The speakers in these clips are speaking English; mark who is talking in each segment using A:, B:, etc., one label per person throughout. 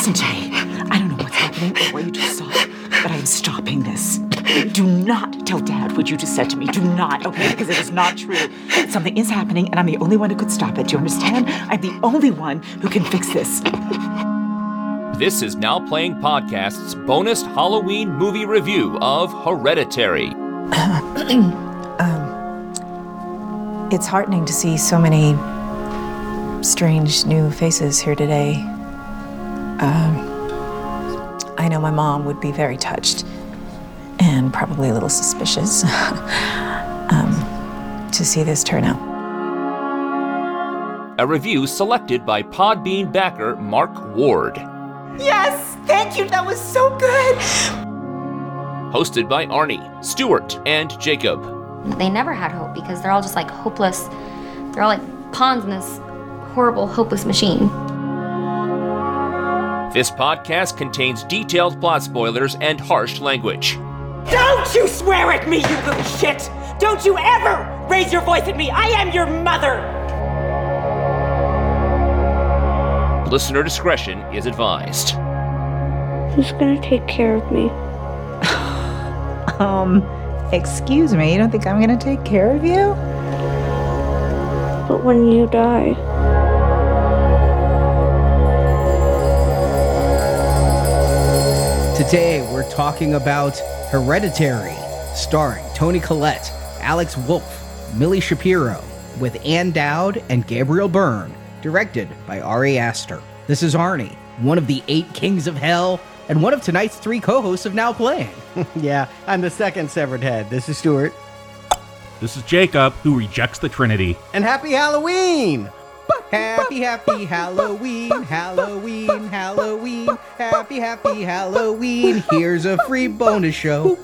A: Listen to me. I don't know what's happening or what you just saw, but I am stopping this. Do not tell Dad what you just said to me. Do not, okay? Because it is not true. Something is happening, and I'm the only one who could stop it. Do you understand? I'm the only one who can fix this.
B: This is Now Playing Podcast's bonus Halloween movie review of Hereditary.
C: um, It's heartening to see so many strange new faces here today. Um, I know my mom would be very touched and probably a little suspicious um, to see this turn out.
B: A review selected by Podbean backer Mark Ward.
A: Yes! Thank you! That was so good!
B: Hosted by Arnie, Stewart, and Jacob.
D: They never had hope because they're all just like hopeless. They're all like pawns in this horrible, hopeless machine.
B: This podcast contains detailed plot spoilers and harsh language.
A: Don't you swear at me, you little shit! Don't you ever raise your voice at me! I am your mother!
B: Listener discretion is advised.
E: Who's gonna take care of me?
F: Um, excuse me, you don't think I'm gonna take care of you?
E: But when you die,
G: Today, we're talking about Hereditary, starring Toni Collette, Alex Wolff, Milly Shapiro, with Ann Dowd and Gabriel Byrne, directed by Ari Aster. This is Arnie, one of the eight kings of hell, and one of tonight's three co hosts of Now Playing.
H: Yeah, I'm the second severed head. This is Stuart.
I: This is Jacob, who rejects the Trinity.
H: And happy Halloween!
G: Happy, happy Halloween, Halloween, Halloween, happy, happy Halloween. Here's a free bonus show.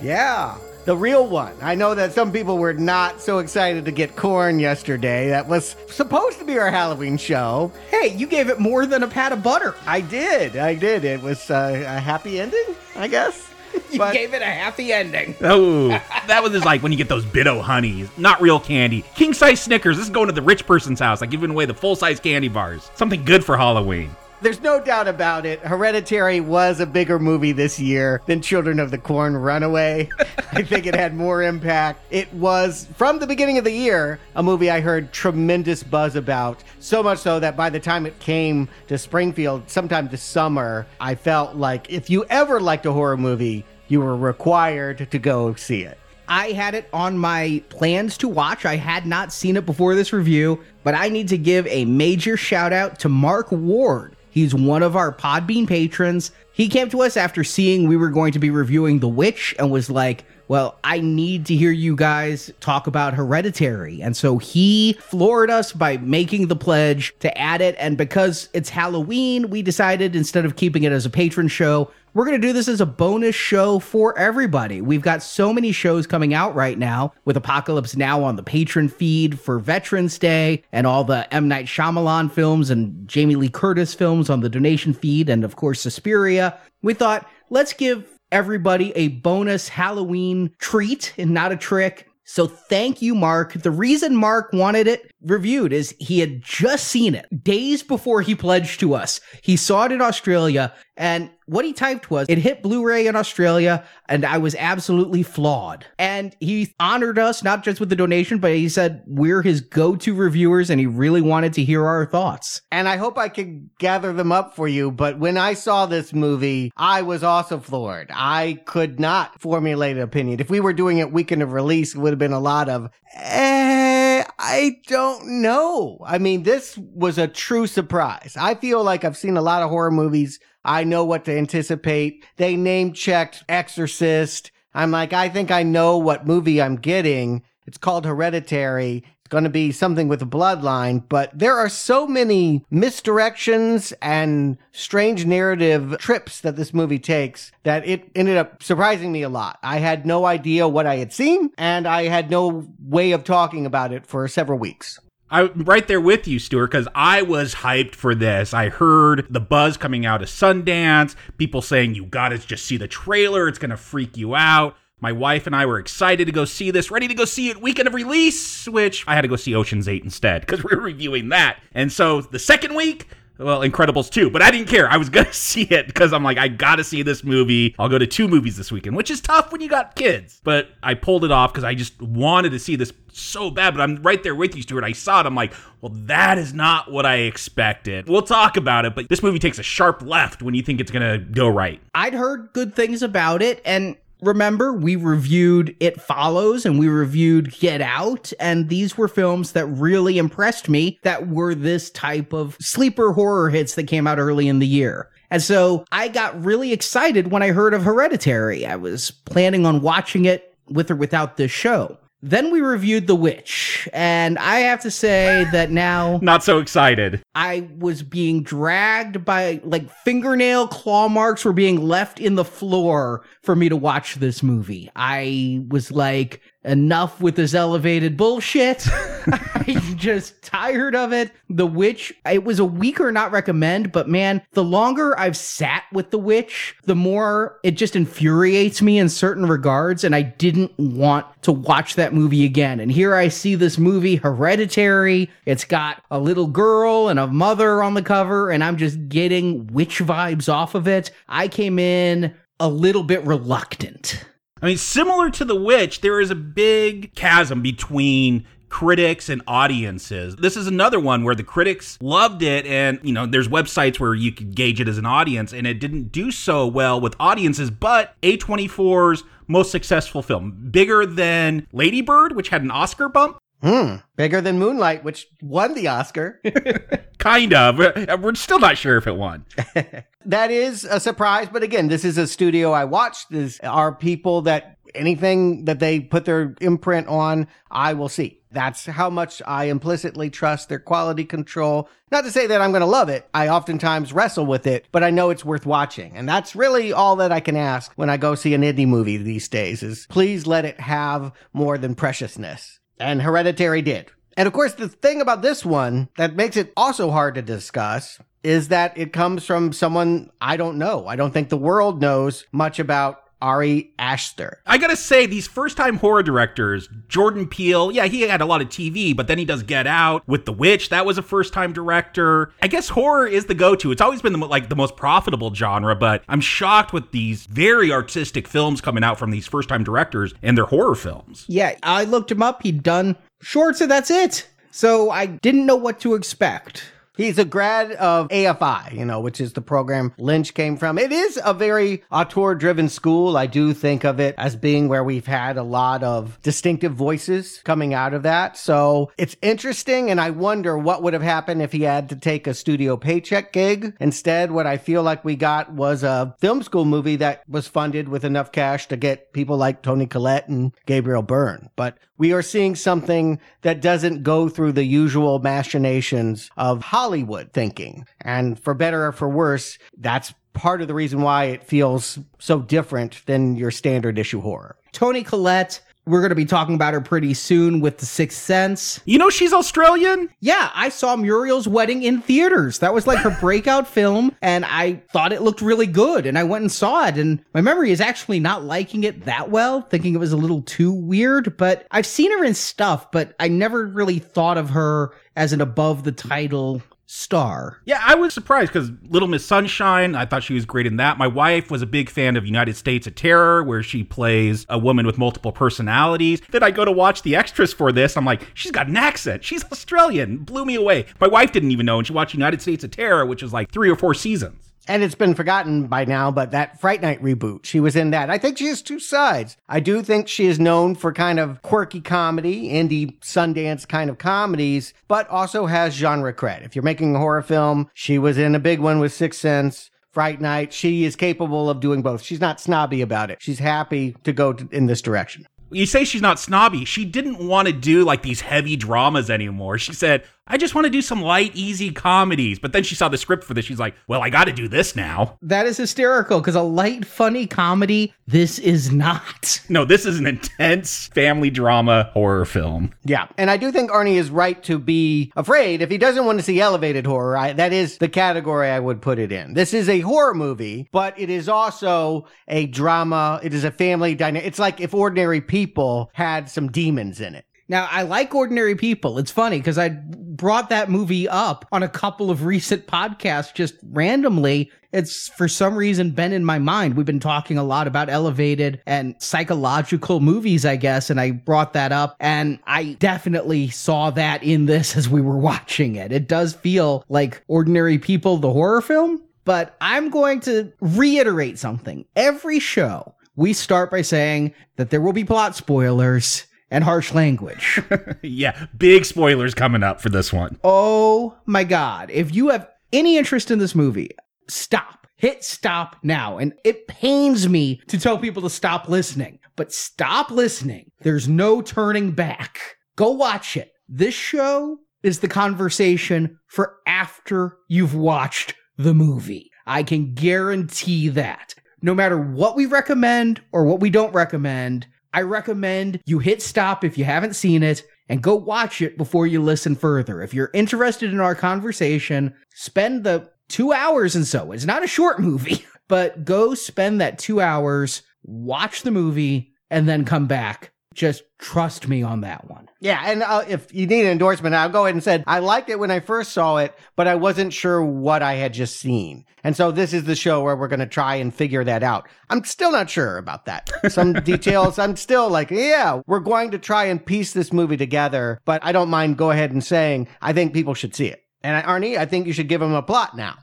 H: Yeah, the real one. I know that some people were not so excited to get corn yesterday. That was supposed to be our Halloween show.
G: Hey, you gave it more than a pat of butter.
H: I did, I did. It was uh, a happy ending, I guess.
G: You
H: But-
G: gave it a happy ending.
I: Oh, that was just like when you get those Bit-O-Honeys. Not real candy. King size Snickers. This is going to the rich person's house. Like giving away the full size candy bars. Something good for Halloween.
H: There's no doubt about it. Hereditary was a bigger movie this year than Children of the Corn Runaway. I think it had more impact. It was, from the beginning of the year, a movie I heard tremendous buzz about. So much so that by the time it came to Springfield, sometime this summer, I felt like if you ever liked a horror movie, you were required to go see it.
G: I had it on my plans to watch. I had not seen it before this review, but I need to give a major shout out to Mark Ward. He's one of our Podbean patrons. He came to us after seeing we were going to be reviewing The Witch and was like, well, I need to hear you guys talk about Hereditary. And so he floored us by making the pledge to add it. And because it's Halloween, we decided instead of keeping it as a patron show, we're going to do this as a bonus show for everybody. We've got so many shows coming out right now with Apocalypse Now on the patron feed for Veterans Day and all the M. Night Shyamalan films and Jamie Lee Curtis films on the donation feed and, of course, Suspiria. We thought, let's give everybody a bonus Halloween treat and not a trick. So thank you, Mark. The reason Mark wanted it reviewed is he had just seen it days before he pledged to us. He saw it in Australia and what he typed was it hit Blu-ray in Australia and I was absolutely flawed. And he honored us not just with the donation, but he said we're his go-to reviewers and he really wanted to hear our thoughts.
H: And I hope I could gather them up for you. But when I saw this movie, I was also floored. I could not formulate an opinion. If we were doing it weekend of release, it would have been a lot of, eh, I don't know. I mean, this was a true surprise. I feel like I've seen a lot of horror movies. I know what to anticipate. They name checked Exorcist. I'm like, I think I know what movie I'm getting. It's called Hereditary. It's going to be something with a bloodline, but there are so many misdirections and strange narrative trips that this movie takes that it ended up surprising me a lot. I had no idea what I had seen, and I had no way of talking about it for several weeks.
I: I'm right there with you, Stuart, because I was hyped for this. I heard the buzz coming out of Sundance, people saying, you gotta just see the trailer, it's gonna freak you out. My wife and I were excited to go see this, ready to go see it weekend of release, which I had to go see Ocean's 8 instead because we were reviewing that. And so the second week, well, Incredibles 2, but I didn't care. I was going to see it because I'm like, I got to see this movie. I'll go to two movies this weekend, which is tough when you got kids. But I pulled it off because I just wanted to see this so bad. But I'm right there with you, Stuart. I saw it. I'm like, well, that is not what I expected. We'll talk about it, but this movie takes a sharp left when you think it's going to go right.
G: I'd heard good things about it, and remember, we reviewed It Follows and we reviewed Get Out, and these were films that really impressed me that were this type of sleeper horror hits that came out early in the year. And so I got really excited when I heard of Hereditary. I was planning on watching it with or without this show. Then we reviewed The Witch, and I have to say that now
I: Not so excited.
G: I was being dragged by like fingernail claw marks were being left in the floor for me to watch this movie. I was like, enough with this elevated bullshit. I'm just tired of it. The Witch, it was a weaker not recommend, but man, the longer I've sat with The Witch, the more it just infuriates me in certain regards, and I didn't want to watch that movie again. And here I see this movie, Hereditary. It's got a little girl and a mother on the cover, and I'm just getting witch vibes off of it. I came in a little bit reluctant.
I: I mean, similar to The Witch, there is a big chasm between critics and audiences. This is another one where the critics loved it and, you know, there's websites where you could gauge it as an audience and it didn't do so well with audiences, but A24's most successful film, bigger than Lady Bird, which had an Oscar bump.
H: Hmm. Bigger than Moonlight, which won the Oscar.
I: kind of. We're still not sure if it won.
H: that is a surprise, but again, this is a studio I watched. These are people that anything that they put their imprint on, I will see. That's how much I implicitly trust their quality control. Not to say that I'm going to love it. I oftentimes wrestle with it, but I know it's worth watching. And that's really all that I can ask when I go see an indie movie these days is please let it have more than preciousness. And Hereditary did. And of course, the thing about this one that makes it also hard to discuss is that it comes from someone I don't know. I don't think the world knows much about Ari Aster.
I: I gotta say, these first time horror directors, Jordan Peele, yeah, he had a lot of TV, but then he does Get Out with The Witch. That was a first time director. I guess horror is the go to. It's always been the, like the most profitable genre, but I'm shocked with these very artistic films coming out from these first time directors and their horror films.
G: Yeah, I looked him up. He'd done shorts and that's it. So I didn't know what to expect.
H: He's a grad of AFI, you know, which is the program Lynch came from. It is a very auteur driven school. I do think of it as being where we've had a lot of distinctive voices coming out of that. So it's interesting. And I wonder what would have happened if he had to take a studio paycheck gig. Instead, what I feel like we got was a film school movie that was funded with enough cash to get people like Toni Collette and Gabriel Byrne. But we are seeing something that doesn't go through the usual machinations of Hollywood thinking. And for better or for worse, that's part of the reason why it feels so different than your standard issue horror.
G: Toni Collette we're going to be talking about her pretty soon with The Sixth Sense.
I: You know she's Australian?
G: Yeah, I saw Muriel's Wedding in theaters. That was like her breakout film, and I thought it looked really good, and I went and saw it. And my memory is actually not liking it that well, thinking it was a little too weird, but I've seen her in stuff, but I never really thought of her as an above the title star.
I: Yeah, I was surprised because Little Miss Sunshine, I thought she was great in that. My wife was a big fan of United States of Tara, where she plays a woman with multiple personalities. Then I go to watch the extras for this. I'm like, she's got an accent. She's Australian. Blew me away. My wife didn't even know, and she watched United States of Tara, which was like three or four seasons
H: and it's been forgotten by now, but that Fright Night reboot, she was in that. I think she has two sides. I do think she is known for kind of quirky comedy, indie Sundance kind of comedies, but also has genre cred. If you're making a horror film, she was in a big one with Sixth Sense. Fright Night. She is capable of doing both. She's not snobby about it. She's happy to go in this direction
I: you say she's not snobby. She didn't want to do like these heavy dramas anymore. She said, I just want to do some light, easy comedies. But then she saw the script for this. She's like, well, I got to do this now.
G: That is hysterical because a light, funny comedy, this is not.
I: No, this is an intense family drama horror film.
H: Yeah. And I do think Arnie is right to be afraid. If he doesn't want to see elevated horror, I, that is the category I would put it in. This is a horror movie, but it is also a drama. It is a family dynamic. It's like if ordinary people had some demons in it.
G: Now, I like ordinary people. It's funny because I brought that movie up on a couple of recent podcasts just randomly. It's for some reason been in my mind. We've been talking a lot about elevated and psychological movies, I guess, and I brought that up and I definitely saw that in this as we were watching it. It does feel like Ordinary People, the horror film, but I'm going to reiterate something. Every show, we start by saying that there will be plot spoilers and harsh language.
I: yeah, big spoilers coming up for this one.
G: Oh my God. If you have any interest in this movie, stop. Hit stop now. And it pains me to tell people to stop listening, but stop listening. There's no turning back. Go watch it. This show is the conversation for after you've watched the movie. I can guarantee that. No matter what we recommend or what we don't recommend, I recommend you hit stop if you haven't seen it and go watch it before you listen further. If you're interested in our conversation, spend the two hours and so. It's not a short movie, but go spend that two hours, watch the movie, and then come back. Just trust me on that one.
H: Yeah, and uh, if you need an endorsement, I'll go ahead and say I liked it when I first saw it, but I wasn't sure what I had just seen. And so this is the show where we're going to try and figure that out. I'm still not sure about that. Some details, I'm still like, yeah, we're going to try and piece this movie together, but I don't mind go ahead and saying I think people should see it. And Arnie, I think you should give him a plot now.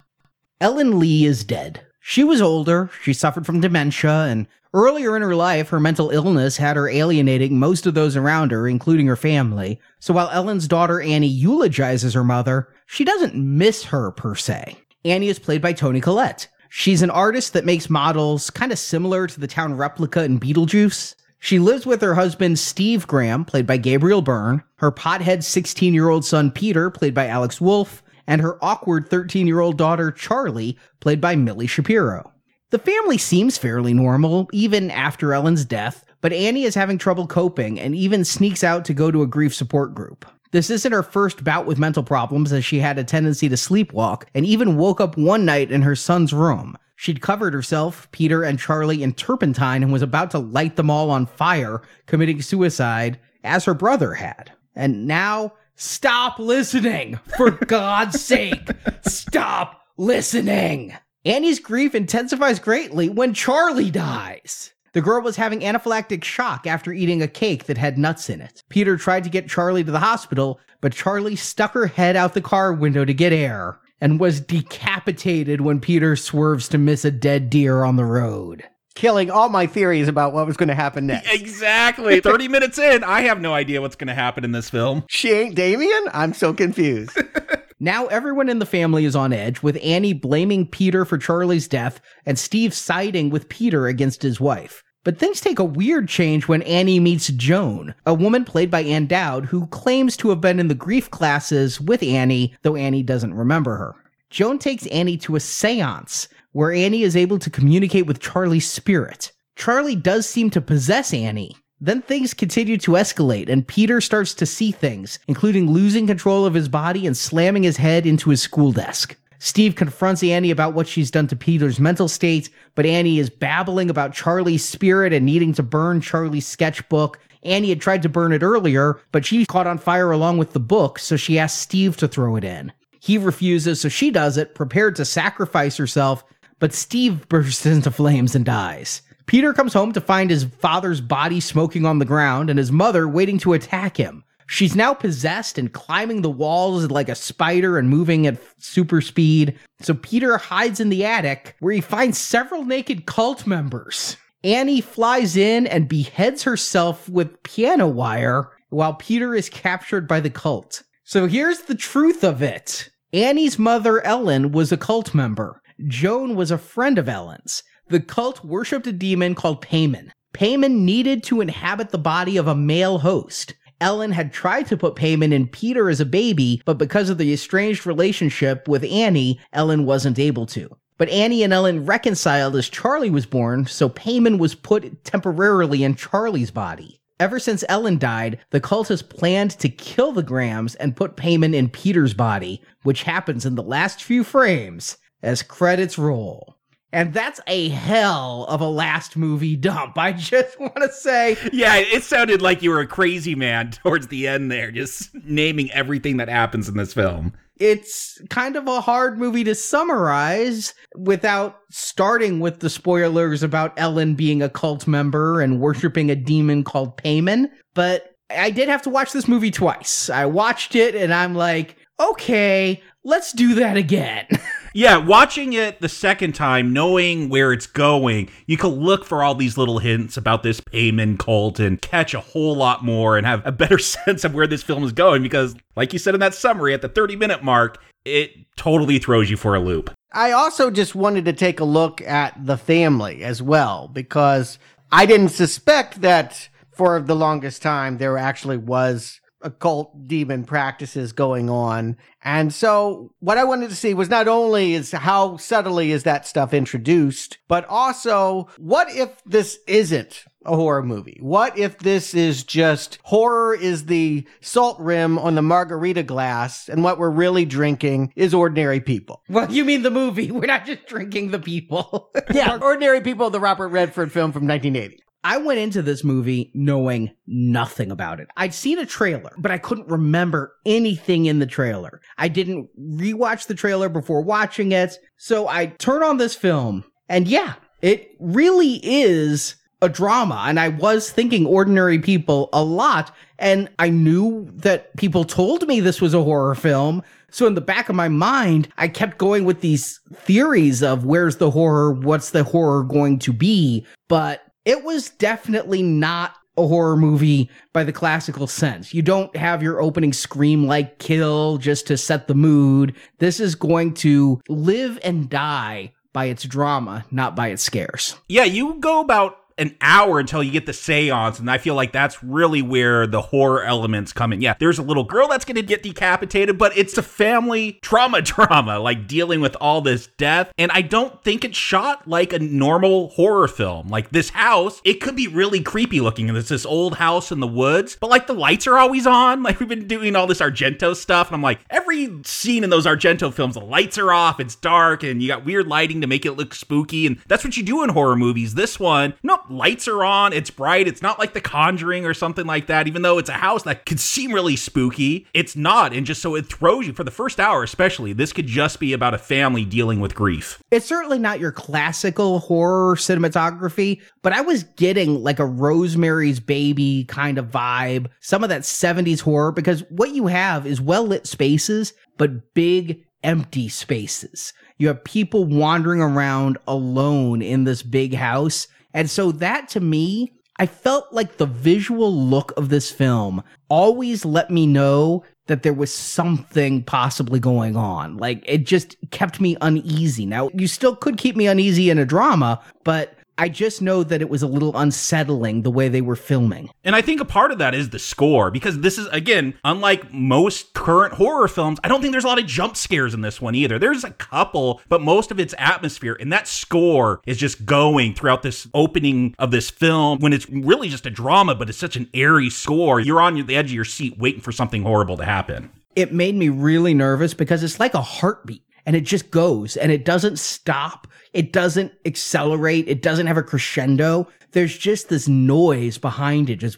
G: Ellen Lee is dead. She was older, she suffered from dementia, and earlier in her life, her mental illness had her alienating most of those around her, including her family. So while Ellen's daughter Annie eulogizes her mother, she doesn't miss her per se. Annie is played by Toni Collette. She's an artist that makes models kind of similar to the town replica in Beetlejuice. She lives with her husband Steve Graham, played by Gabriel Byrne, her pothead 16 year old son Peter, played by Alex Wolff, and her awkward 13 year old daughter Charlie, played by Milly Shapiro. The family seems fairly normal, even after Ellen's death, but Annie is having trouble coping and even sneaks out to go to a grief support group. This isn't her first bout with mental problems, as she had a tendency to sleepwalk and even woke up one night in her son's room. She'd covered herself, Peter, and Charlie in turpentine and was about to light them all on fire, committing suicide, as her brother had. And now Stop listening. For God's sake, stop listening. Annie's grief intensifies greatly when Charlie dies. The girl was having anaphylactic shock after eating a cake that had nuts in it. Peter tried to get Charlie to the hospital, but Charlie stuck her head out the car window to get air and was decapitated when Peter swerves to miss a dead deer on the road
H: killing all my theories about what was going to happen next.
I: Exactly. 30 minutes in, I have no idea what's going to happen in this film.
H: She ain't Damien? I'm so confused.
G: now everyone in the family is on edge, with Annie blaming Peter for Charlie's death and Steve siding with Peter against his wife. But things take a weird change when Annie meets Joan, a woman played by Ann Dowd who claims to have been in the grief classes with Annie, though Annie doesn't remember her. Joan takes Annie to a seance where Annie is able to communicate with Charlie's spirit. Charlie does seem to possess Annie. Then things continue to escalate, and Peter starts to see things, including losing control of his body and slamming his head into his school desk. Steve confronts Annie about what she's done to Peter's mental state, but Annie is babbling about Charlie's spirit and needing to burn Charlie's sketchbook. Annie had tried to burn it earlier, but she caught on fire along with the book, so she asks Steve to throw it in. He refuses, so she does it, prepared to sacrifice herself but Steve bursts into flames and dies. Peter comes home to find his father's body smoking on the ground and his mother waiting to attack him. She's now possessed and climbing the walls like a spider and moving at super speed. So Peter hides in the attic where he finds several naked cult members. Annie flies in and beheads herself with piano wire while Peter is captured by the cult. So here's the truth of it. Annie's mother, Ellen, was a cult member. Joan was a friend of Ellen's. The cult worshipped a demon called Paimon. Paimon needed to inhabit the body of a male host. Ellen had tried to put Paimon in Peter as a baby, but because of the estranged relationship with Annie, Ellen wasn't able to. But Annie and Ellen reconciled as Charlie was born, so Paimon was put temporarily in Charlie's body. Ever since Ellen died, the cult has planned to kill the Grahams and put Paimon in Peter's body, which happens in the last few frames as credits roll. And that's a hell of a last movie dump. I just want to say.
I: Yeah, it sounded like you were a crazy man towards the end there, just naming everything that happens in this film.
G: It's kind of a hard movie to summarize without starting with the spoilers about Ellen being a cult member and worshiping a demon called Paimon. But I did have to watch this movie twice. I watched it and I'm like, okay, let's do that again.
I: Yeah, watching it the second time, knowing where it's going, you can look for all these little hints about this Paimon cult and catch a whole lot more and have a better sense of where this film is going because, like you said in that summary, at the 30 minute mark, it totally throws you for a loop.
H: I also just wanted to take a look at the family as well because I didn't suspect that for the longest time there actually was occult demon practices going on. And so what I wanted to see was not only is how subtly is that stuff introduced, but also what if this isn't a horror movie? What if this is just horror is the salt rim on the margarita glass and what we're really drinking is ordinary people?
G: Well, you mean the movie. We're not just drinking the people.
H: yeah, ordinary people, the Robert Redford film from 1980.
G: I went into this movie knowing nothing about it. I'd seen a trailer, but I couldn't remember anything in the trailer. I didn't rewatch the trailer before watching it. So I turn on this film and yeah, it really is a drama. And I was thinking ordinary people a lot. And I knew that people told me this was a horror film. So in the back of my mind, I kept going with these theories of where's the horror? What's the horror going to be? But it was definitely not a horror movie by the classical sense. You don't have your opening scream like kill just to set the mood. This is going to live and die by its drama, not by its scares.
I: Yeah, you go about an hour until you get the seance and i feel like that's really where the horror elements come in. Yeah there's a little girl that's going to get decapitated but it's a family trauma drama like dealing with all this death and i don't think it's shot like a normal horror film. Like this house it could be really creepy looking and it's this old house in the woods but like the lights are always on. Like we've been doing all this argento stuff and i'm like every scene in those argento films the lights are off it's dark and you got weird lighting to make it look spooky and that's what you do in horror movies. This one nope lights are on, it's bright. It's not like The Conjuring or something like that, even though it's a house that could seem really spooky. It's not. And just so it throws you for the first hour, especially, this could just be about a family dealing with grief.
G: It's certainly not your classical horror cinematography, but I was getting like a Rosemary's Baby kind of vibe, some of that 70s horror, because what you have is well lit spaces, but big empty spaces. You have people wandering around alone in this big house and so that to me, I felt like the visual look of this film always let me know that there was something possibly going on. Like it just kept me uneasy. Now, you still could keep me uneasy in a drama, but I just know that it was a little unsettling the way they were filming.
I: And I think a part of that is the score because this is again, unlike most current horror films, I don't think there's a lot of jump scares in this one either. There's a couple, but most of it's atmosphere and that score is just going throughout this opening of this film when it's really just a drama, but it's such an airy score. You're on the edge of your seat waiting for something horrible to happen.
G: It made me really nervous because it's like a heartbeat and it just goes and it doesn't stop. It doesn't accelerate. It doesn't have a crescendo. There's just this noise behind it, just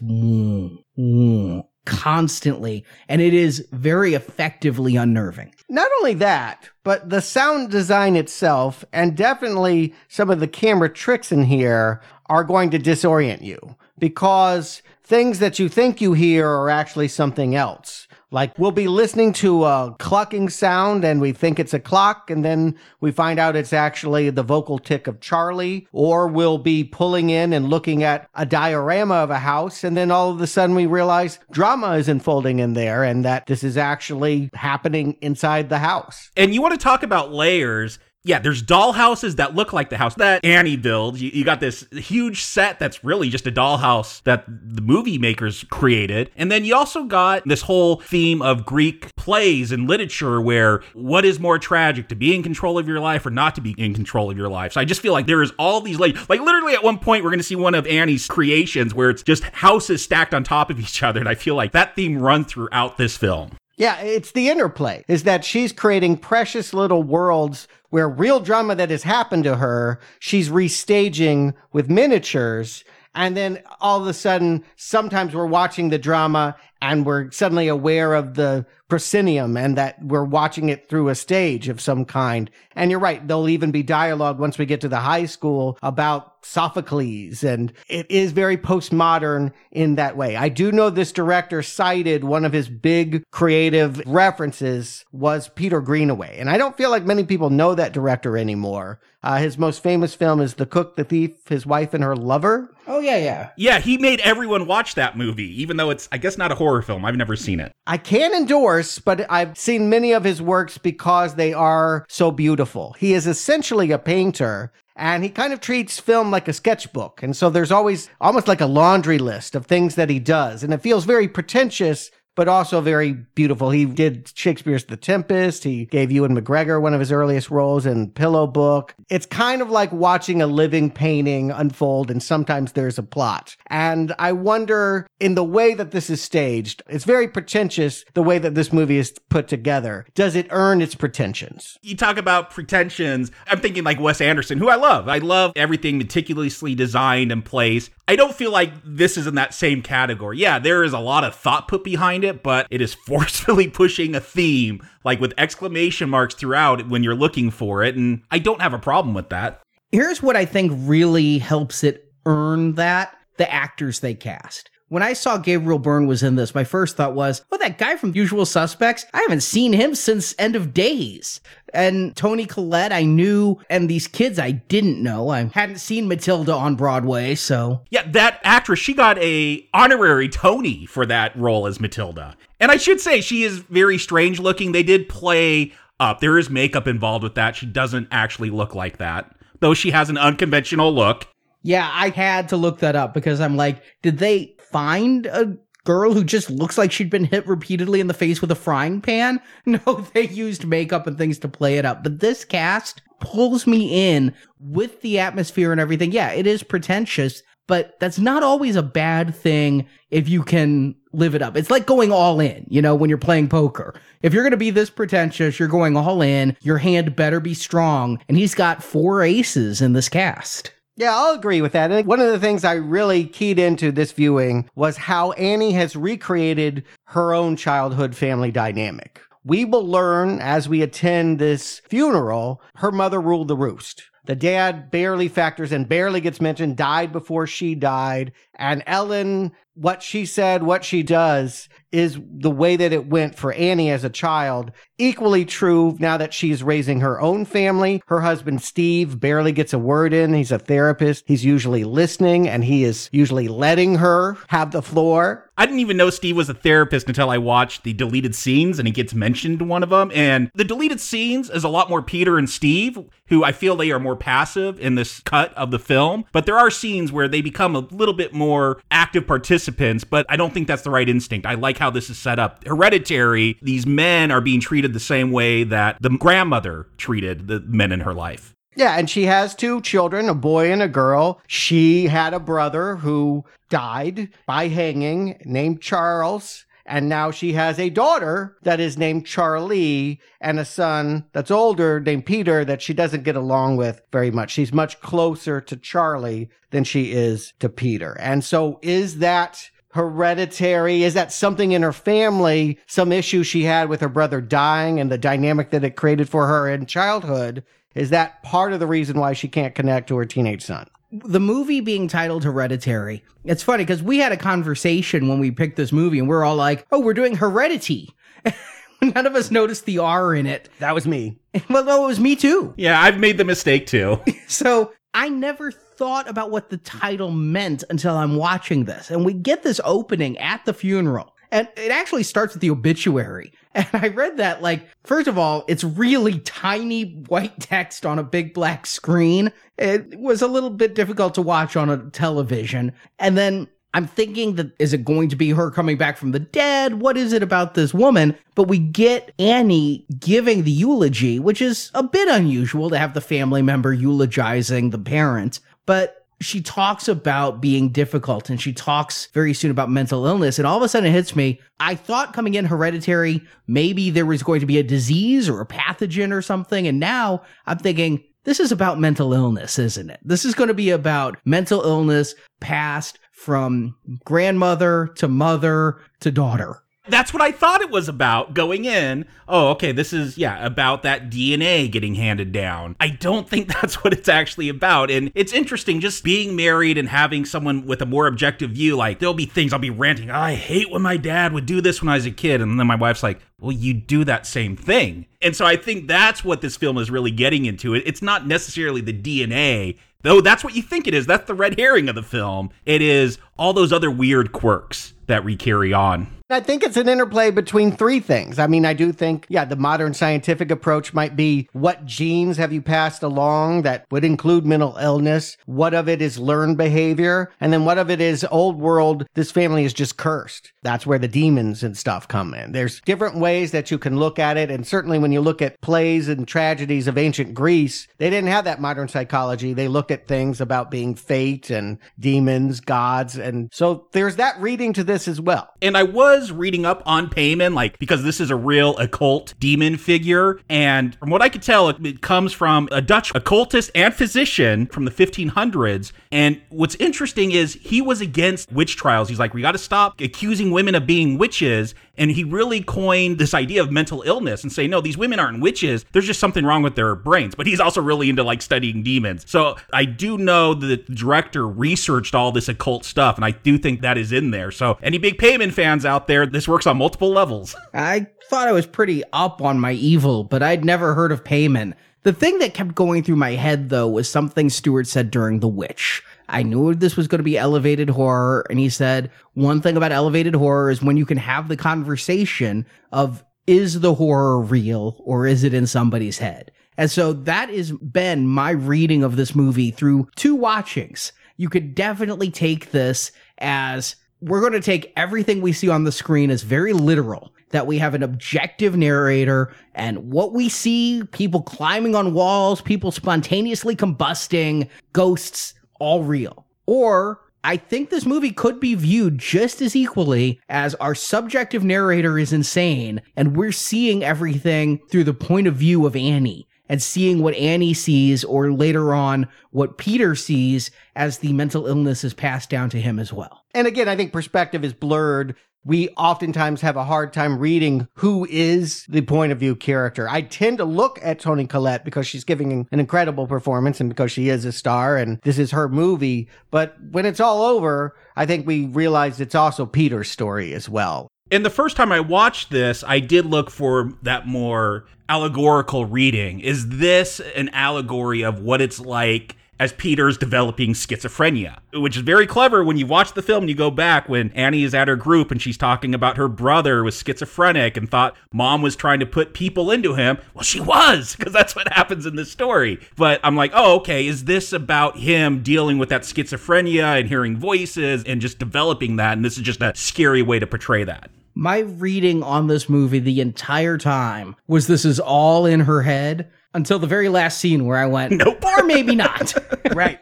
G: constantly. And it is very effectively unnerving.
H: Not only that, but the sound design itself and definitely some of the camera tricks in here are going to disorient you because things that you think you hear are actually something else. Like we'll be listening to a clucking sound and we think it's a clock and then we find out it's actually the vocal tick of Charlie. Or we'll be pulling in and looking at a diorama of a house and then all of a sudden we realize drama is unfolding in there and that this is actually happening inside the house.
I: And you want to talk about layers yeah, there's dollhouses that look like the house that Annie builds. You, you, got this huge set that's really just a dollhouse that the movie makers created. And then you also got this whole theme of Greek plays and literature where what is more tragic, to be in control of your life or not to be in control of your life? So I just feel like there is all these layers. Like literally at one point, we're going to see one of Annie's creations where it's just houses stacked on top of each other. And I feel like that theme runs throughout this film.
H: Yeah, it's the interplay is that she's creating precious little worlds where real drama that has happened to her, she's restaging with miniatures. And then all of a sudden, sometimes we're watching the drama and we're suddenly aware of the proscenium and that we're watching it through a stage of some kind. And you're right. There'll even be dialogue once we get to the high school about Sophocles. And it is very postmodern in that way. I do know this director cited one of his big creative references was Peter Greenaway. And I don't feel like many people know that director anymore. Uh, his most famous film is The Cook, the Thief, His Wife, and Her Lover.
G: Oh, yeah, yeah.
I: Yeah, he made everyone watch that movie, even though it's, I guess, not a horror film. I've never seen it.
H: I can't endorse, but I've seen many of his works because they are so beautiful. He is essentially a painter and he kind of treats film like a sketchbook. And so there's always almost like a laundry list of things that he does. And it feels very pretentious, but also very beautiful. He did Shakespeare's The Tempest. He gave Ewan McGregor one of his earliest roles in Pillow Book. It's kind of like watching a living painting unfold, and sometimes there's a plot. And I wonder, in the way that this is staged, it's very pretentious the way that this movie is put together. Does it earn its pretensions?
I: You talk about pretensions. I'm thinking like Wes Anderson, who I love. I love everything meticulously designed and placed. I don't feel like this is in that same category. Yeah, there is a lot of thought put behind it, but it is forcefully pushing a theme, like with exclamation marks throughout when you're looking for it. And I don't have a problem with that.
G: Here's what I think really helps it earn that the actors they cast. When I saw Gabriel Byrne was in this, my first thought was, oh, that guy from Usual Suspects, I haven't seen him since End of Days. And Toni Collette, I knew, and these kids I didn't know. I hadn't seen Matilda on Broadway, so.
I: Yeah, that actress, she got a honorary Tony for that role as Matilda. And I should say, she is very strange looking. They did play up. There is makeup involved with that. She doesn't actually look like that, though she has an unconventional look.
G: Yeah, I had to look that up because I'm like, did they find a girl who just looks like she'd been hit repeatedly in the face with a frying pan. No, they used makeup and things to play it up. But this cast pulls me in with the atmosphere and everything. Yeah, it is pretentious, but that's not always a bad thing if you can live it up. It's like going all in, you know, when you're playing poker. If you're going to be this pretentious, you're going all in, your hand better be strong. And he's got four aces in this cast.
H: Yeah, I'll agree with that. And one of the things I really keyed into this viewing was how Annie has recreated her own childhood family dynamic. We will learn as we attend this funeral, her mother ruled the roost. The dad barely factors in, barely gets mentioned, died before she died. And Ellen, what she said, what she does is the way that it went for Annie as a child. Equally true now that she's raising her own family. Her husband, Steve, barely gets a word in. He's a therapist. He's usually listening and he is usually letting her have the floor.
I: I didn't even know Steve was a therapist until I watched the deleted scenes and he gets mentioned in one of them. And the deleted scenes is a lot more Peter and Steve, who I feel they are more passive in this cut of the film. But there are scenes where they become a little bit more active participants, but I don't think that's the right instinct. I like how this is set up. Hereditary, these men are being treated the same way that the grandmother treated the men in her life.
H: Yeah, and she has two children, a boy and a girl. She had a brother who died by hanging named Charles. And now she has a daughter that is named Charlie and a son that's older named Peter that she doesn't get along with very much. She's much closer to Charlie than she is to Peter. And so is that hereditary? Is that something in her family, some issue she had with her brother dying and the dynamic that it created for her in childhood? Is that part of the reason why she can't connect to her teenage son?
G: the movie being titled Hereditary, it's funny because we had a conversation when we picked this movie and we're all like, oh, we're doing Heredity. None of us noticed the R in it.
H: That was me.
G: Well, no, it was me too.
I: Yeah, I've made the mistake too.
G: So I never thought about what the title meant until I'm watching this. And we get this opening at the funeral. And it actually starts with the obituary. And I read that, like, first of all, it's really tiny white text on a big black screen. It was a little bit difficult to watch on a television. And then I'm thinking that is it going to be her coming back from the dead? What is it about this woman? But we get Annie giving the eulogy, which is a bit unusual to have the family member eulogizing the parent. But she talks about being difficult and she talks very soon about mental illness. And all of a sudden it hits me. I thought coming in hereditary, maybe there was going to be a disease or a pathogen or something. And now I'm thinking, this is about mental illness, isn't it? This is going to be about mental illness passed from grandmother to mother to daughter.
I: That's what I thought it was about going in. Oh, okay, this is, yeah, about that DNA getting handed down. I don't think that's what it's actually about. And it's interesting just being married and having someone with a more objective view. Like, there'll be things I'll be ranting, I hate when my dad would do this when I was a kid. And then my wife's like, well, you do that same thing. And so I think that's what this film is really getting into. It's not necessarily the DNA, though that's what you think it is. That's the red herring of the film. It is all those other weird quirks that we carry on.
H: I think it's an interplay between three things. I mean, I do think, yeah, the modern scientific approach might be what genes have you passed along that would include mental illness? What of it is learned behavior? And then what of it is old world, this family is just cursed. That's where the demons and stuff come in. There's different ways that you can look at it. And certainly when you look at plays and tragedies of ancient Greece, they didn't have that modern psychology. They looked at things about being fate and demons, gods. And so there's that reading to this as well.
I: And I was reading up on Paimon, like, because this is a real occult demon figure. And from what I could tell, it, it comes from a Dutch occultist and physician from the 1500s. And what's interesting is he was against witch trials. He's like, we got to stop accusing women of being witches. And he really coined this idea of mental illness and say, no, these women aren't witches. There's just something wrong with their brains. But he's also really into like studying demons. So I do know the director researched all this occult stuff. And I do think that is in there. So any big Paimon fans out there, this works on multiple levels.
G: I thought I was pretty up on my evil, but I'd never heard of Paimon. The thing that kept going through my head, though, was something Stewart said during The Witch. I knew this was going to be elevated horror, and he said, one thing about elevated horror is when you can have the conversation of, is the horror real or is it in somebody's head? And so that has been my reading of this movie through two watchings. You could definitely take this as we're going to take everything we see on the screen as very literal that we have an objective narrator and what we see people climbing on walls, people spontaneously combusting, ghosts, all real. Or I think this movie could be viewed just as equally as our subjective narrator is insane and we're seeing everything through the point of view of Annie and seeing what Annie sees or later on what Peter sees as the mental illness is passed down to him as well.
H: And again, I think perspective is blurred. We oftentimes have a hard time reading who is the point of view character. I tend to look at Toni Collette because she's giving an incredible performance and because she is a star and this is her movie. But when it's all over, I think we realize it's also Peter's story as well.
I: And the first time I watched this, I did look for that more allegorical reading. Is this an allegory of what it's like as Peter's developing schizophrenia, which is very clever when you watch the film and you go back when Annie is at her group and she's talking about her brother was schizophrenic and thought mom was trying to put people into him. Well, she was, because that's what happens in the story. But I'm like, oh, okay, is this about him dealing with that schizophrenia and hearing voices and just developing that? And this is just a scary way to portray that
G: my reading on this movie the entire time was this is all in her head until the very last scene where I went,
I: nope,
G: or maybe not.
H: right.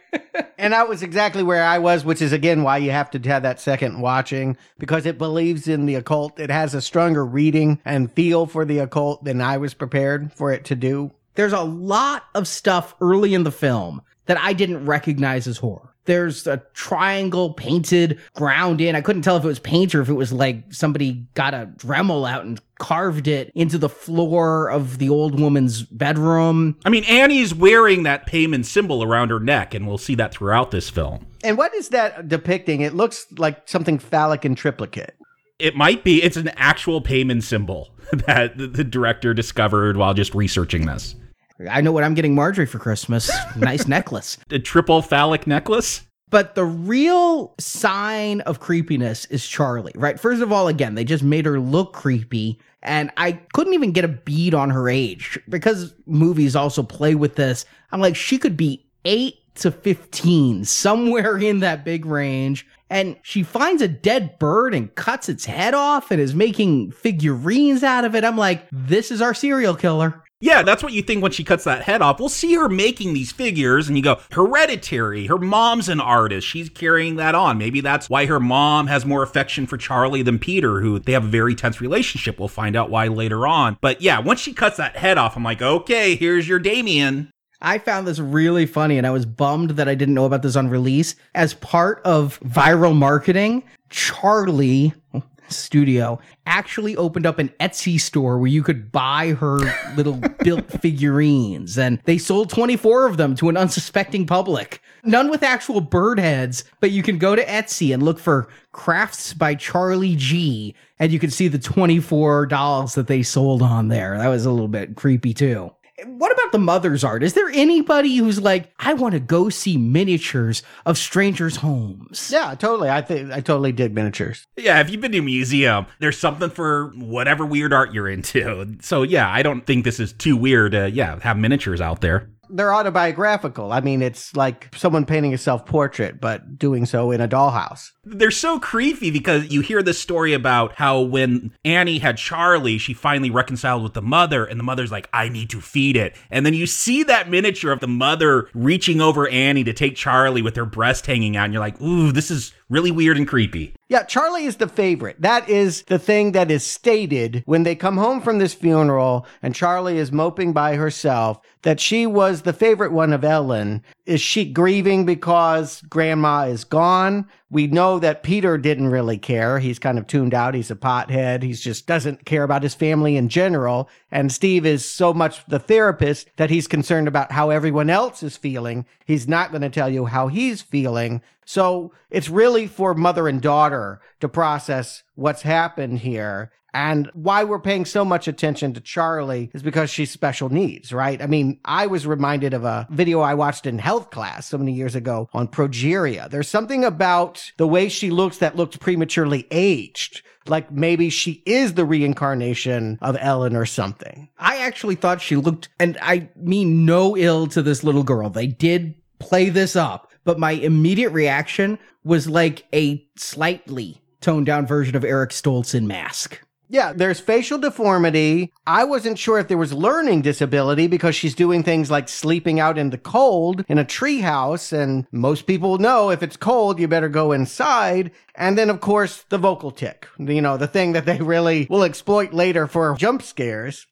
H: And that was exactly where I was, which is again why you have to have that second watching because it believes in the occult. It has a stronger reading and feel for the occult than I was prepared for it to do.
G: There's a lot of stuff early in the film that I didn't recognize as horror there's a triangle painted ground in. I couldn't tell if it was paint or if it was like somebody got a Dremel out and carved it into the floor of the old woman's bedroom.
I: I mean, Annie's wearing that Paimon symbol around her neck, and we'll see that throughout this film.
H: And what is that depicting? It looks like something phallic in triplicate.
I: It might be. It's an actual Paimon symbol that the director discovered while just researching this.
G: I know what I'm getting Marjorie for Christmas. nice necklace.
I: A triple phallic necklace?
G: But the real sign of creepiness is Charlie, right? First of all, again, they just made her look creepy. And I couldn't even get a bead on her age because movies also play with this. I'm like, she could be eight to 15, somewhere in that big range. And she finds a dead bird and cuts its head off and is making figurines out of it. I'm like, this is our serial killer.
I: Yeah, that's what you think when she cuts that head off. We'll see her making these figures, and you go, hereditary. Her mom's an artist. She's carrying that on. Maybe that's why her mom has more affection for Charlie than Peter, who they have a very tense relationship. We'll find out why later on. But yeah, once she cuts that head off, I'm like, okay, here's your Damien.
G: I found this really funny and I was bummed that I didn't know about this on release. As part of viral marketing, Charlie Studio actually opened up an Etsy store where you could buy her little built figurines and they sold 24 of them to an unsuspecting public. None with actual bird heads, but you can go to Etsy and look for crafts by Charlie G and you can see the 24 dolls that they sold on there. That was a little bit creepy too. What about the mother's art? Is there anybody who's like, I want to go see miniatures of strangers' homes?
H: Yeah, totally. I think I totally dig miniatures.
I: Yeah, if you've been to a museum, there's something for whatever weird art you're into. So yeah, I don't think this is too weird to yeah have miniatures out there.
H: They're autobiographical. I mean, it's like someone painting a self portrait, but doing so in a dollhouse.
I: They're so creepy because you hear this story about how when Annie had Charlie, she finally reconciled with the mother, and the mother's like, I need to feed it. And then you see that miniature of the mother reaching over Annie to take Charlie with her breast hanging out, and you're like, ooh, this is really weird and creepy.
H: Yeah, Charlie is the favorite. That is the thing that is stated when they come home from this funeral and Charlie is moping by herself that she was the favorite one of Ellen. Is she grieving because grandma is gone? We know that Peter didn't really care. He's kind of tuned out. He's a pothead. He just doesn't care about his family in general. And Steve is so much the therapist that he's concerned about how everyone else is feeling. He's not going to tell you how he's feeling. So it's really for mother and daughter to process what's happened here. And why we're paying so much attention to Charlie is because she's special needs, right? I mean, I was reminded of a video I watched in health class so many years ago on progeria. There's something about the way she looks that looks prematurely aged. Like maybe she is the reincarnation of Ellen or something.
G: I actually thought she looked, and I mean no ill to this little girl. They did play this up, but my immediate reaction was like a slightly toned down version of Eric Stoltz in Mask.
H: Yeah, there's facial deformity. I wasn't sure if there was learning disability because she's doing things like sleeping out in the cold in a treehouse. And most people know if it's cold, you better go inside. And then, of course, the vocal tic, you know, the thing that they really will exploit later for jump scares.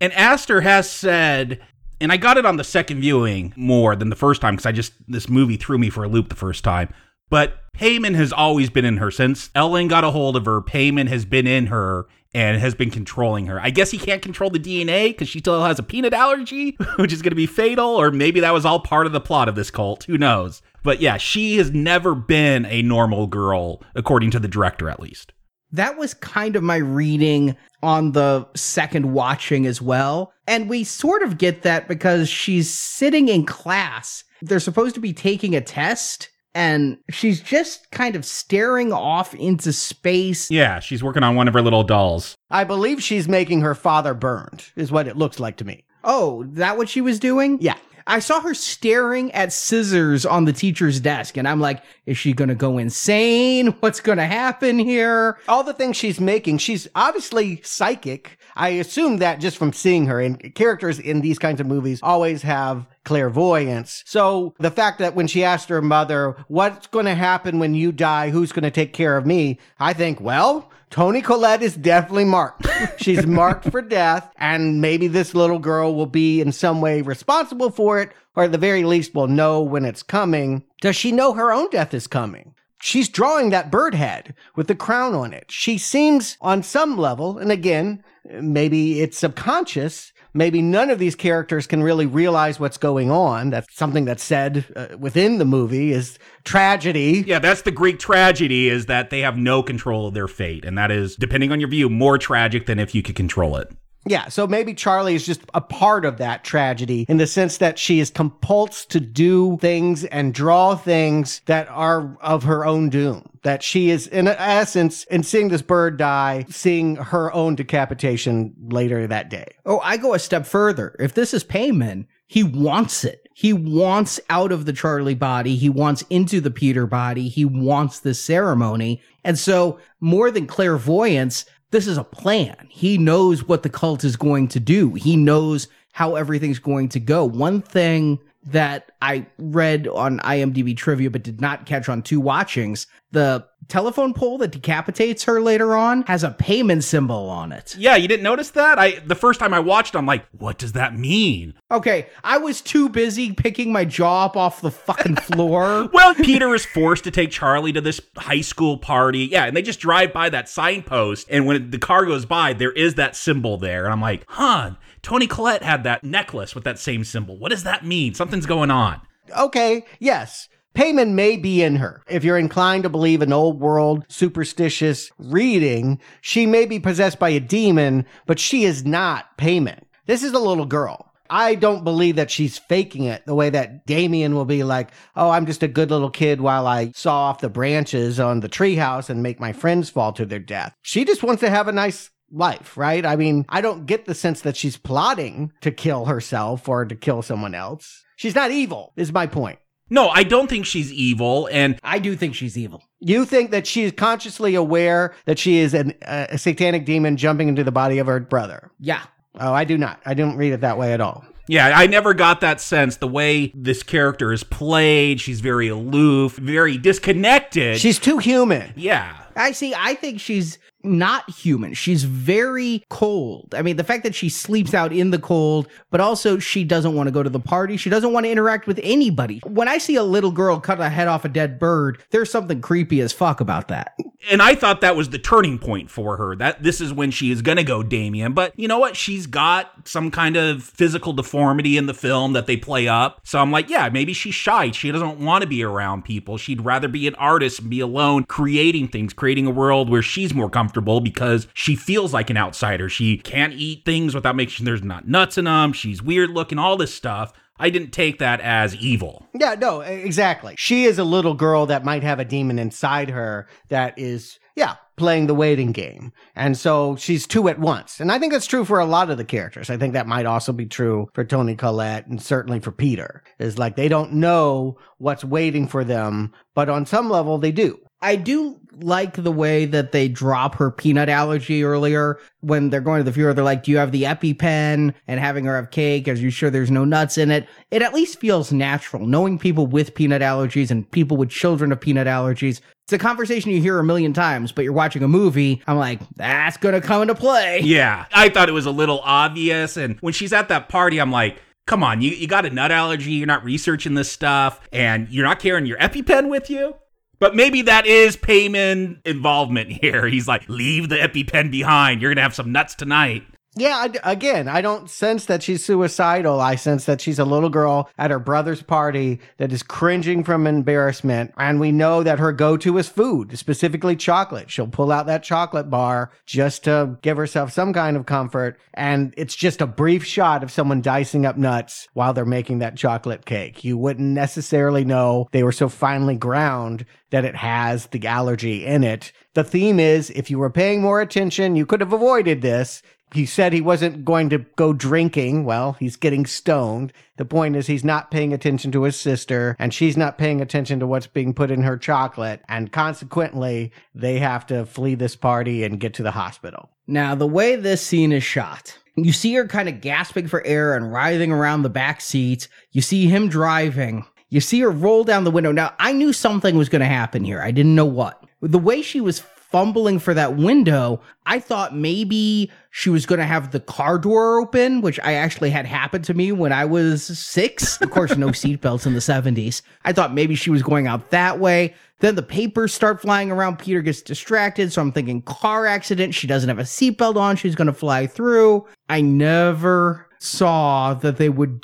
I: And Aster has said, and I got it on the second viewing more than the first time because I just, this movie threw me for a loop the first time. But Paimon has always been in her since Ellen got a hold of her. Paimon has been in her and has been controlling her. I guess he can't control the DNA because she still has a peanut allergy, which is going to be fatal, or maybe that was all part of the plot of this cult. Who knows? But yeah, she has never been a normal girl, according to the director at least.
G: That was kind of my reading on the second watching as well. And we sort of get that because she's sitting in class. They're supposed to be taking a test and she's just kind of staring off into space.
I: Yeah, she's working on one of her little dolls.
H: I believe she's making her father burned, is what it looks like to me.
G: Oh, that what she was doing?
H: Yeah.
G: I saw her staring at scissors on the teacher's desk, and I'm like, is she gonna go insane? What's gonna happen here?
H: All the things she's making, she's obviously psychic. I assume that just from seeing her, and characters in these kinds of movies always have clairvoyance. So the fact that when she asked her mother, what's gonna happen when you die? Who's gonna take care of me? I think, well, Toni Collette is definitely marked. She's marked for death, and maybe this little girl will be in some way responsible for it, or at the very least will know when it's coming. Does she know her own death is coming? She's drawing that bird head with the crown on it. She seems on some level, and again, maybe it's subconscious, maybe none of these characters can really realize what's going on. That's something that's said uh, within the movie is tragedy.
I: Yeah, that's the Greek tragedy is that they have no control of their fate. And that is, depending on your view, more tragic than if you could control it.
H: Yeah, so maybe Charlie is just a part of that tragedy in the sense that she is compulsed to do things and draw things that are of her own doom. That she is, in essence, in seeing this bird die, seeing her own decapitation later that day.
G: Oh, I go a step further. If this is Paimon, he wants it. He wants out of the Charlie body. He wants into the Peter body. He wants this ceremony. And so, more than clairvoyance, this is a plan. He knows what the cult is going to do. He knows how everything's going to go. One thing that I read on IMDb trivia but did not catch on two watchings, the telephone pole that decapitates her later on has a Paimon symbol on it.
I: Yeah, you didn't notice that? I the first time I watched, I'm like, what does that mean?
G: Okay, I was too busy picking my jaw up off the fucking floor.
I: Well, Peter is forced to take Charlie to this high school party. Yeah, and they just drive by that signpost, and when the car goes by, there is that symbol there. And I'm like, huh, Toni Collette had that necklace with that same symbol. What does that mean? Something's going on.
H: Okay, yes. Paimon may be in her. If you're inclined to believe an old world superstitious reading, she may be possessed by a demon, but she is not Paimon. This is a little girl. I don't believe that she's faking it the way that Damien will be like, oh, I'm just a good little kid while I saw off the branches on the treehouse and make my friends fall to their death. She just wants to have a nice life, right? I mean, I don't get the sense that she's plotting to kill herself or to kill someone else. She's not evil, is my point.
I: No, I don't think she's evil, and
G: I do think she's evil.
H: You think that she is consciously aware that she is an, uh, a satanic demon jumping into the body of her brother?
G: Yeah.
H: Oh, I do not. I don't read it that way at all.
I: Yeah, I never got that sense. The way this character is played, she's very aloof, very disconnected.
H: She's too human.
I: yeah.
G: I see. I think she's not human. She's very cold. I mean, the fact that she sleeps out in the cold, but also she doesn't want to go to the party. She doesn't want to interact with anybody. When I see a little girl cut a head off a dead bird, there's something creepy as fuck about that.
I: And I thought that was the turning point for her. That this is when she is going to go Damien. But you know what? She's got some kind of physical deformity in the film that they play up. So I'm like, yeah, maybe she's shy. She doesn't want to be around people. She'd rather be an artist and be alone, creating things, creating a world where she's more comfortable because she feels like an outsider. She can't eat things without making sure there's not nuts in them. She's weird looking, all this stuff. I didn't take that as evil.
H: Yeah, no, exactly. She is a little girl that might have a demon inside her that is, yeah, playing the waiting game. And so she's two at once. And I think that's true for a lot of the characters. I think that might also be true for Toni Collette and certainly for Peter. Is like they don't know what's waiting for them, but on some level they do.
G: I do like the way that they drop her peanut allergy earlier when they're going to the funeral. They're like, "Do you have the EpiPen?" And having her have cake. Are you sure there's no nuts in it? It at least feels natural. Knowing people with peanut allergies and people with children of peanut allergies, it's a conversation you hear a million times. But you're watching a movie. I'm like, that's gonna come into play.
I: Yeah, I thought it was a little obvious. And when she's at that party, I'm like, come on, you, you got a nut allergy, you're not researching this stuff, and you're not carrying your EpiPen with you? But maybe that is Paimon involvement here. He's like, leave the EpiPen behind. You're going to have some nuts tonight.
H: Yeah, I, again, I don't sense that she's suicidal. I sense that she's a little girl at her brother's party that is cringing from embarrassment. And we know that her go to is food, specifically chocolate. She'll pull out that chocolate bar just to give herself some kind of comfort. And it's just a brief shot of someone dicing up nuts while they're making that chocolate cake. You wouldn't necessarily know they were so finely ground that it has the allergy in it. The theme is if you were paying more attention, you could have avoided this. He said he wasn't going to go drinking. Well, he's getting stoned. The point is he's not paying attention to his sister and she's not paying attention to what's being put in her chocolate. And consequently, they have to flee this party and get to the hospital.
G: Now, the way this scene is shot, you see her kind of gasping for air and writhing around the back seat. You see him driving. You see her roll down the window. Now, I knew something was going to happen here. I didn't know what. The way she was fumbling for that window, I thought maybe she was going to have the car door open, which I actually had happened to me when I was six. Of course, no seatbelts in the 70s. I thought maybe she was going out that way. Then the papers start flying around. Peter gets distracted. So I'm thinking car accident. She doesn't have a seatbelt on. She's going to fly through. I never saw that they would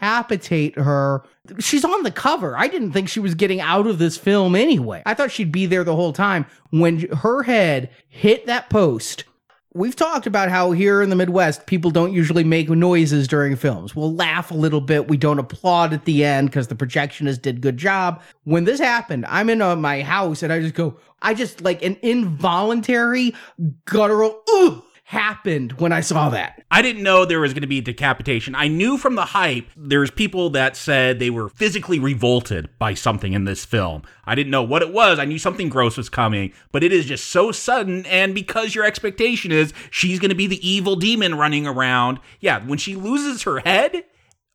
G: decapitate her. She's on the cover. I didn't think she was getting out of this film anyway. I thought she'd be there the whole time. When her head hit that post, We've talked about how here in the Midwest, people don't usually make noises during films. We'll laugh a little bit. We don't applaud at the end because the projectionist did good job. When this happened, I'm in uh, my house and I just go, I just like an involuntary guttural, ooh, happened when I saw that.
I: I didn't know there was going to be decapitation. I knew from the hype there's people that said they were physically revolted by something in this film. I didn't know what it was. I knew something gross was coming, but it is just so sudden and because your expectation is she's going to be the evil demon running around. Yeah, when she loses her head,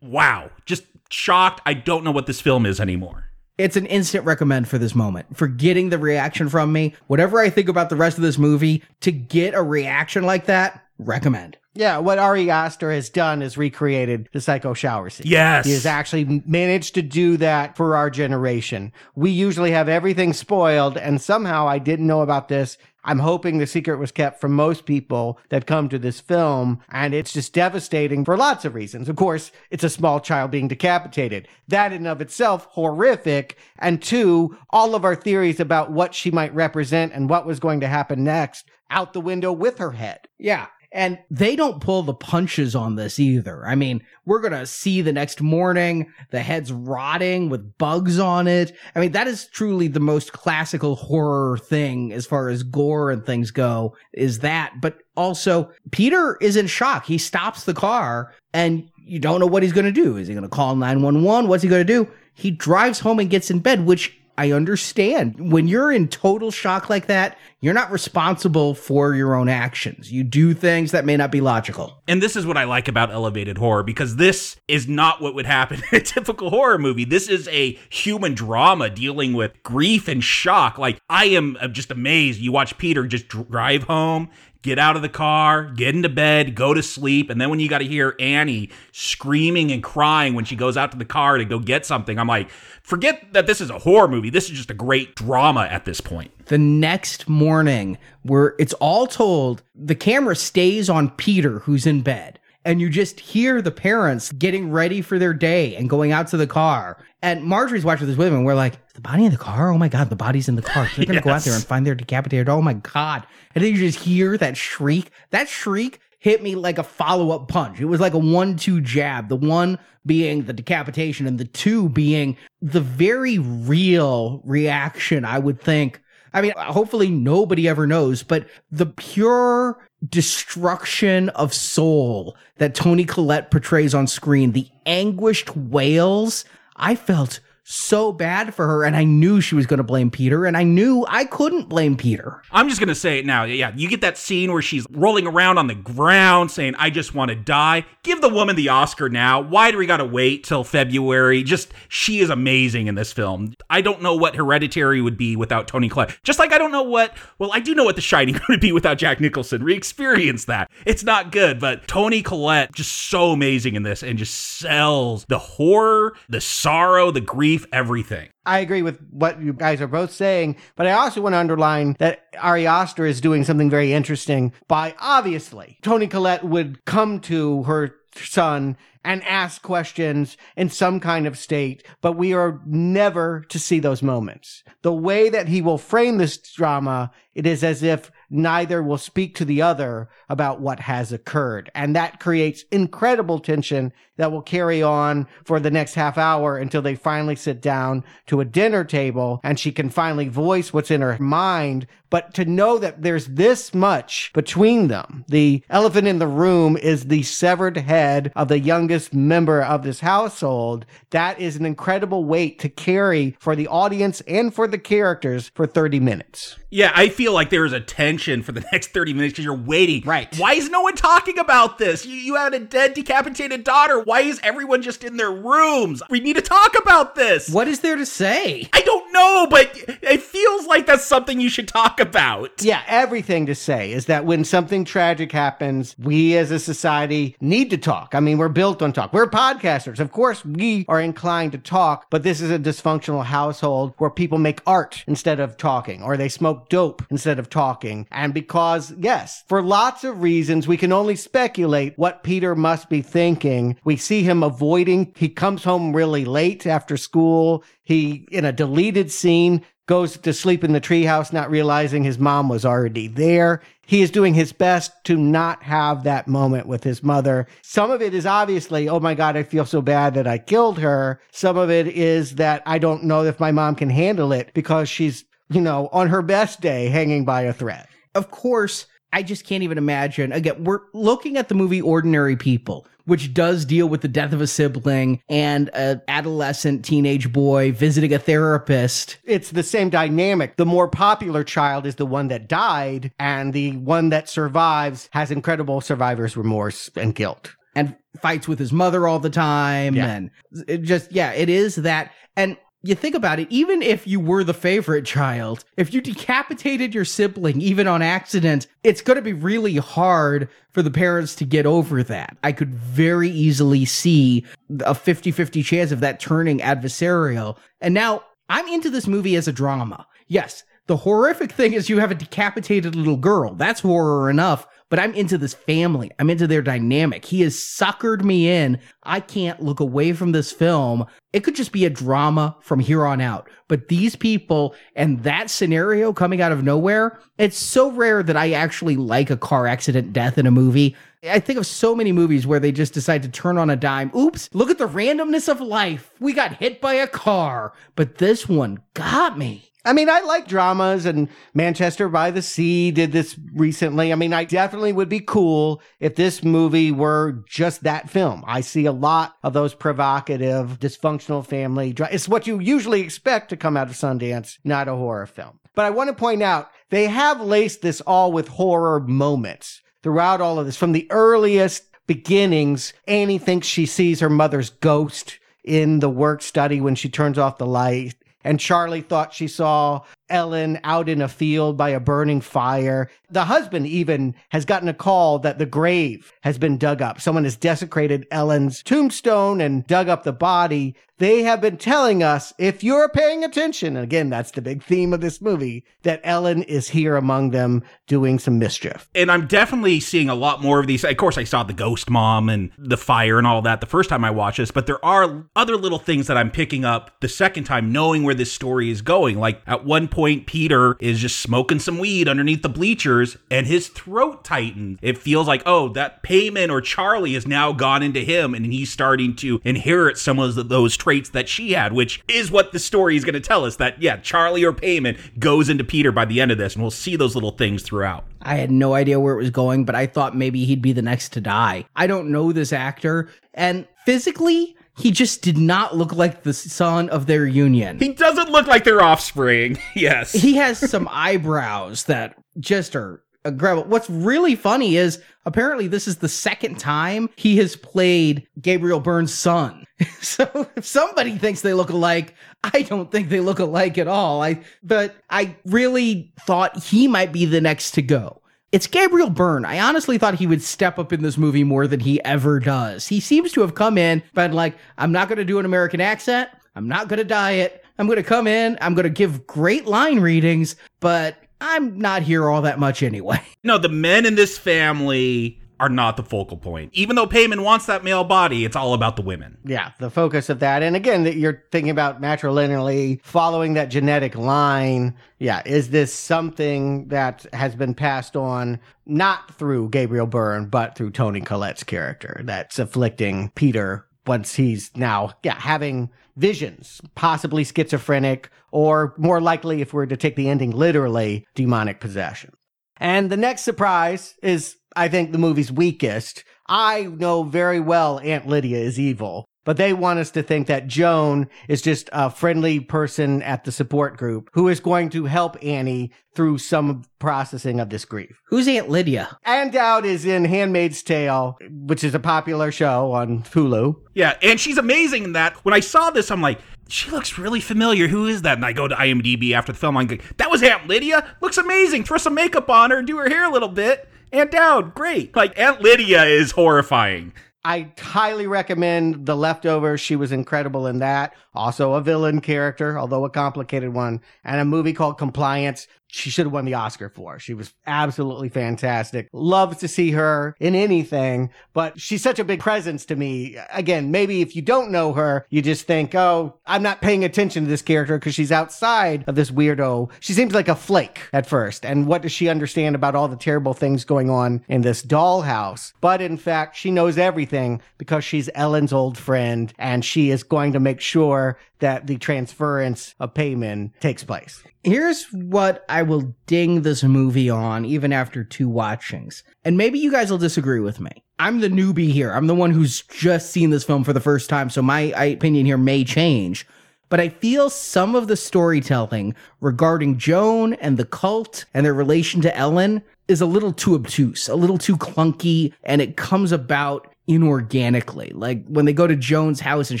I: wow, just shocked. I don't know what this film is anymore.
G: It's an instant recommend for this moment. For getting the reaction from me, whatever I think about the rest of this movie, to get a reaction like that, recommend.
H: Yeah, what Ari Aster has done is recreated the psycho shower scene.
I: Yes.
H: He has actually managed to do that for our generation. We usually have everything spoiled, and somehow I didn't know about this. I'm hoping the secret was kept from most people that come to this film, and it's just devastating for lots of reasons. Of course, it's a small child being decapitated. That in of itself, horrific. And two, all of our theories about what she might represent and what was going to happen next out the window with her head.
G: Yeah. And they don't pull the punches on this either. I mean, we're going to see the next morning the head's rotting with bugs on it. I mean, that is truly the most classical horror thing as far as gore and things go is that. But also, Peter is in shock. He stops the car and you don't know what he's going to do. Is he going to call 911? What's he going to do? He drives home and gets in bed, which I understand. When you're in total shock like that, you're not responsible for your own actions. You do things that may not be logical.
I: And this is what I like about elevated horror because this is not what would happen in a typical horror movie. This is a human drama dealing with grief and shock. Like, I am uh, just amazed. You watch Peter just drive home get out of the car, get into bed, go to sleep. And then when you got to hear Annie screaming and crying when she goes out to the car to go get something, I'm like, forget that this is a horror movie. This is just a great drama at this point.
G: The next morning, where it's all told, the camera stays on Peter, who's in bed. And you just hear the parents getting ready for their day and going out to the car. And Marjorie's watching this with him, and we're like, the body in the car? Oh my God, the body's in the car. They're going to yes. go out there and find their decapitated. Oh my God. And then you just hear that shriek. That shriek hit me like a follow up punch. It was like a one two jab. The one being the decapitation, and the two being the very real reaction, I would think. I mean, hopefully nobody ever knows, but the pure destruction of soul that Toni Collette portrays on screen, the anguished wails, I felt so bad for her and I knew she was going to blame Peter and I knew I couldn't blame Peter.
I: I'm just going to say it now. Yeah, you get that scene where she's rolling around on the ground saying, I just want to die. Give the woman the Oscar now. Why do we got to wait till February? Just, she is amazing in this film. I don't know what Hereditary would be without Toni Collette. Just like I don't know what, well, I do know what The Shining would be without Jack Nicholson. We experienced that. It's not good, but Toni Collette just so amazing in this and just sells the horror, the sorrow, the grief grief, everything.
H: I agree with what you guys are both saying, but I also want to underline that Ari Aster is doing something very interesting by obviously Toni Collette would come to her son and ask questions in some kind of state, but we are never to see those moments. The way that he will frame this drama, it is as if neither will speak to the other about what has occurred. And that creates incredible tension that will carry on for the next half hour until they finally sit down to a dinner table and she can finally voice what's in her mind. But to know that there's this much between them, the elephant in the room is the severed head of the youngest member of this household. That is an incredible weight to carry for the audience and for the characters for 30 minutes.
I: Yeah, I feel like there is a tension for the next 30 minutes because you're waiting.
H: Right.
I: Why is no one talking about this? You, you had a dead, decapitated daughter. Why is everyone just in their rooms? We need to talk about this.
G: What is there to say?
I: I don't know, but it feels like that's something you should talk about.
H: Yeah, everything to say is that when something tragic happens, we as a society need to talk. I mean, we're built on talk. We're podcasters. Of course, we are inclined to talk, but this is a dysfunctional household where people make art instead of talking, or they smoke dope instead of talking. And because, yes, for lots of reasons, we can only speculate what Peter must be thinking. We see him avoiding, he comes home really late after school. He, in a deleted scene, goes to sleep in the treehouse, not realizing his mom was already there. He is doing his best to not have that moment with his mother. Some of it is obviously, oh my God, I feel so bad that I killed her. Some of it is that I don't know if my mom can handle it because she's you know, on her best day hanging by a thread.
G: Of course, I just can't even imagine. Again, we're looking at the movie Ordinary People, which does deal with the death of a sibling and an adolescent teenage boy visiting a therapist.
H: It's the same dynamic. The more popular child is the one that died, and the one that survives has incredible survivor's remorse and guilt.
G: and fights with his mother all the time
H: Yeah.
G: and it just yeah it is that and you think about it even if you were the favorite child if you decapitated your sibling even on accident it's going to be really hard for the parents to get over that. I could very easily see a 50-50 chance of that turning adversarial. And now i'm into this movie as a drama. Yes the horrific thing is you have a decapitated little girl. That's horror enough but I'm into this family. I'm into their dynamic. He has suckered me in. I can't look away from this film. It could just be a drama from here on out. But these people and that scenario coming out of nowhere, it's so rare that I actually like a car accident death in a movie. I think of so many movies where they just decide to turn on a dime. Oops, look at the randomness of life. We got hit by a car. But this one got me.
H: I mean, I like dramas, and Manchester by the Sea did this recently. I mean, I definitely would be cool if this movie were just that film. I see a lot of those provocative, dysfunctional family. It's what you usually expect to come out of Sundance, not a horror film. But I want to point out they have laced this all with horror moments throughout all of this. From the earliest beginnings, Annie thinks she sees her mother's ghost in the work study when she turns off the light. And Charlie thought she saw Ellen out in a field by a burning fire. The husband even has gotten a call that the grave has been dug up. Someone has desecrated Ellen's tombstone and dug up the body. They have been telling us, if you're paying attention, and again, that's the big theme of this movie, that Ellen is here among them doing some mischief.
I: and I'm definitely seeing a lot more of these. Of course, I saw the ghost mom and the fire and all that the first time I watched this, but there are other little things that I'm picking up the second time, knowing where this story is going. Like at one point, Peter is just smoking some weed underneath the bleachers and his throat tightens. It feels like, oh, that Paimon or Charlie has now gone into him and he's starting to inherit some of those traits that she had, which is what the story is going to tell us that, yeah, Charlie or Paimon goes into Peter by the end of this, and we'll see those little things throughout.
G: I had no idea where it was going, but I thought maybe he'd be the next to die. I don't know this actor, and physically, he just did not look like the son of their union.
I: He doesn't look like their offspring. yes.
G: He has some eyebrows that just are incredible. What's really funny is apparently this is the second time he has played Gabriel Byrne's son. so if somebody thinks they look alike, I don't think they look alike at all. I but I really thought he might be the next to go. It's Gabriel Byrne. I honestly thought he would step up in this movie more than he ever does. He seems to have come in, but like, I'm not going to do an American accent. I'm not going to diet. I'm going to come in. I'm going to give great line readings, but I'm not here all that much anyway.
I: no, the men in this family are not the focal point. Even though Paimon wants that male body, it's all about the women.
H: Yeah, the focus of that. And again, that you're thinking about matrilineally following that genetic line. Yeah, is this something that has been passed on not through Gabriel Byrne, but through Toni Collette's character that's afflicting Peter once he's now, yeah, having visions, possibly schizophrenic, or more likely, if we're to take the ending literally, demonic possession. And the next surprise is, I think, the movie's weakest. I know very well Aunt Lydia is evil, but they want us to think that Joan is just a friendly person at the support group who is going to help Annie through some processing of this grief.
G: Who's Aunt Lydia?
H: Ann Dowd is in Handmaid's Tale, which is a popular show on Hulu.
I: Yeah, and she's amazing in that. When I saw this, I'm like, she looks really familiar. Who is that? And I go to IMDb after the film. I'm like, that was Aunt Lydia. Looks amazing. Throw some makeup on her, do her hair a little bit. Ann Dowd, great. Like Aunt Lydia is horrifying.
H: I highly recommend The Leftovers. She was incredible in that. Also a villain character, although a complicated one, and a movie called Compliance. She should have won the Oscar for. She was absolutely fantastic. Love to see her in anything, but she's such a big presence to me. Again, maybe if you don't know her, you just think, oh, I'm not paying attention to this character because she's outside of this weirdo. She seems like a flake at first. And what does she understand about all the terrible things going on in this dollhouse? But in fact, she knows everything because she's Ellen's old friend and she is going to make sure that the transference of Paimon takes place.
G: Here's what I will ding this movie on even after two watchings. And maybe you guys will disagree with me. I'm the newbie here. I'm the one who's just seen this film for the first time, so my opinion here may change. But I feel some of the storytelling regarding Joan and the cult and their relation to Ellen is a little too obtuse, a little too clunky, and it comes about inorganically. Like when they go to Joan's house and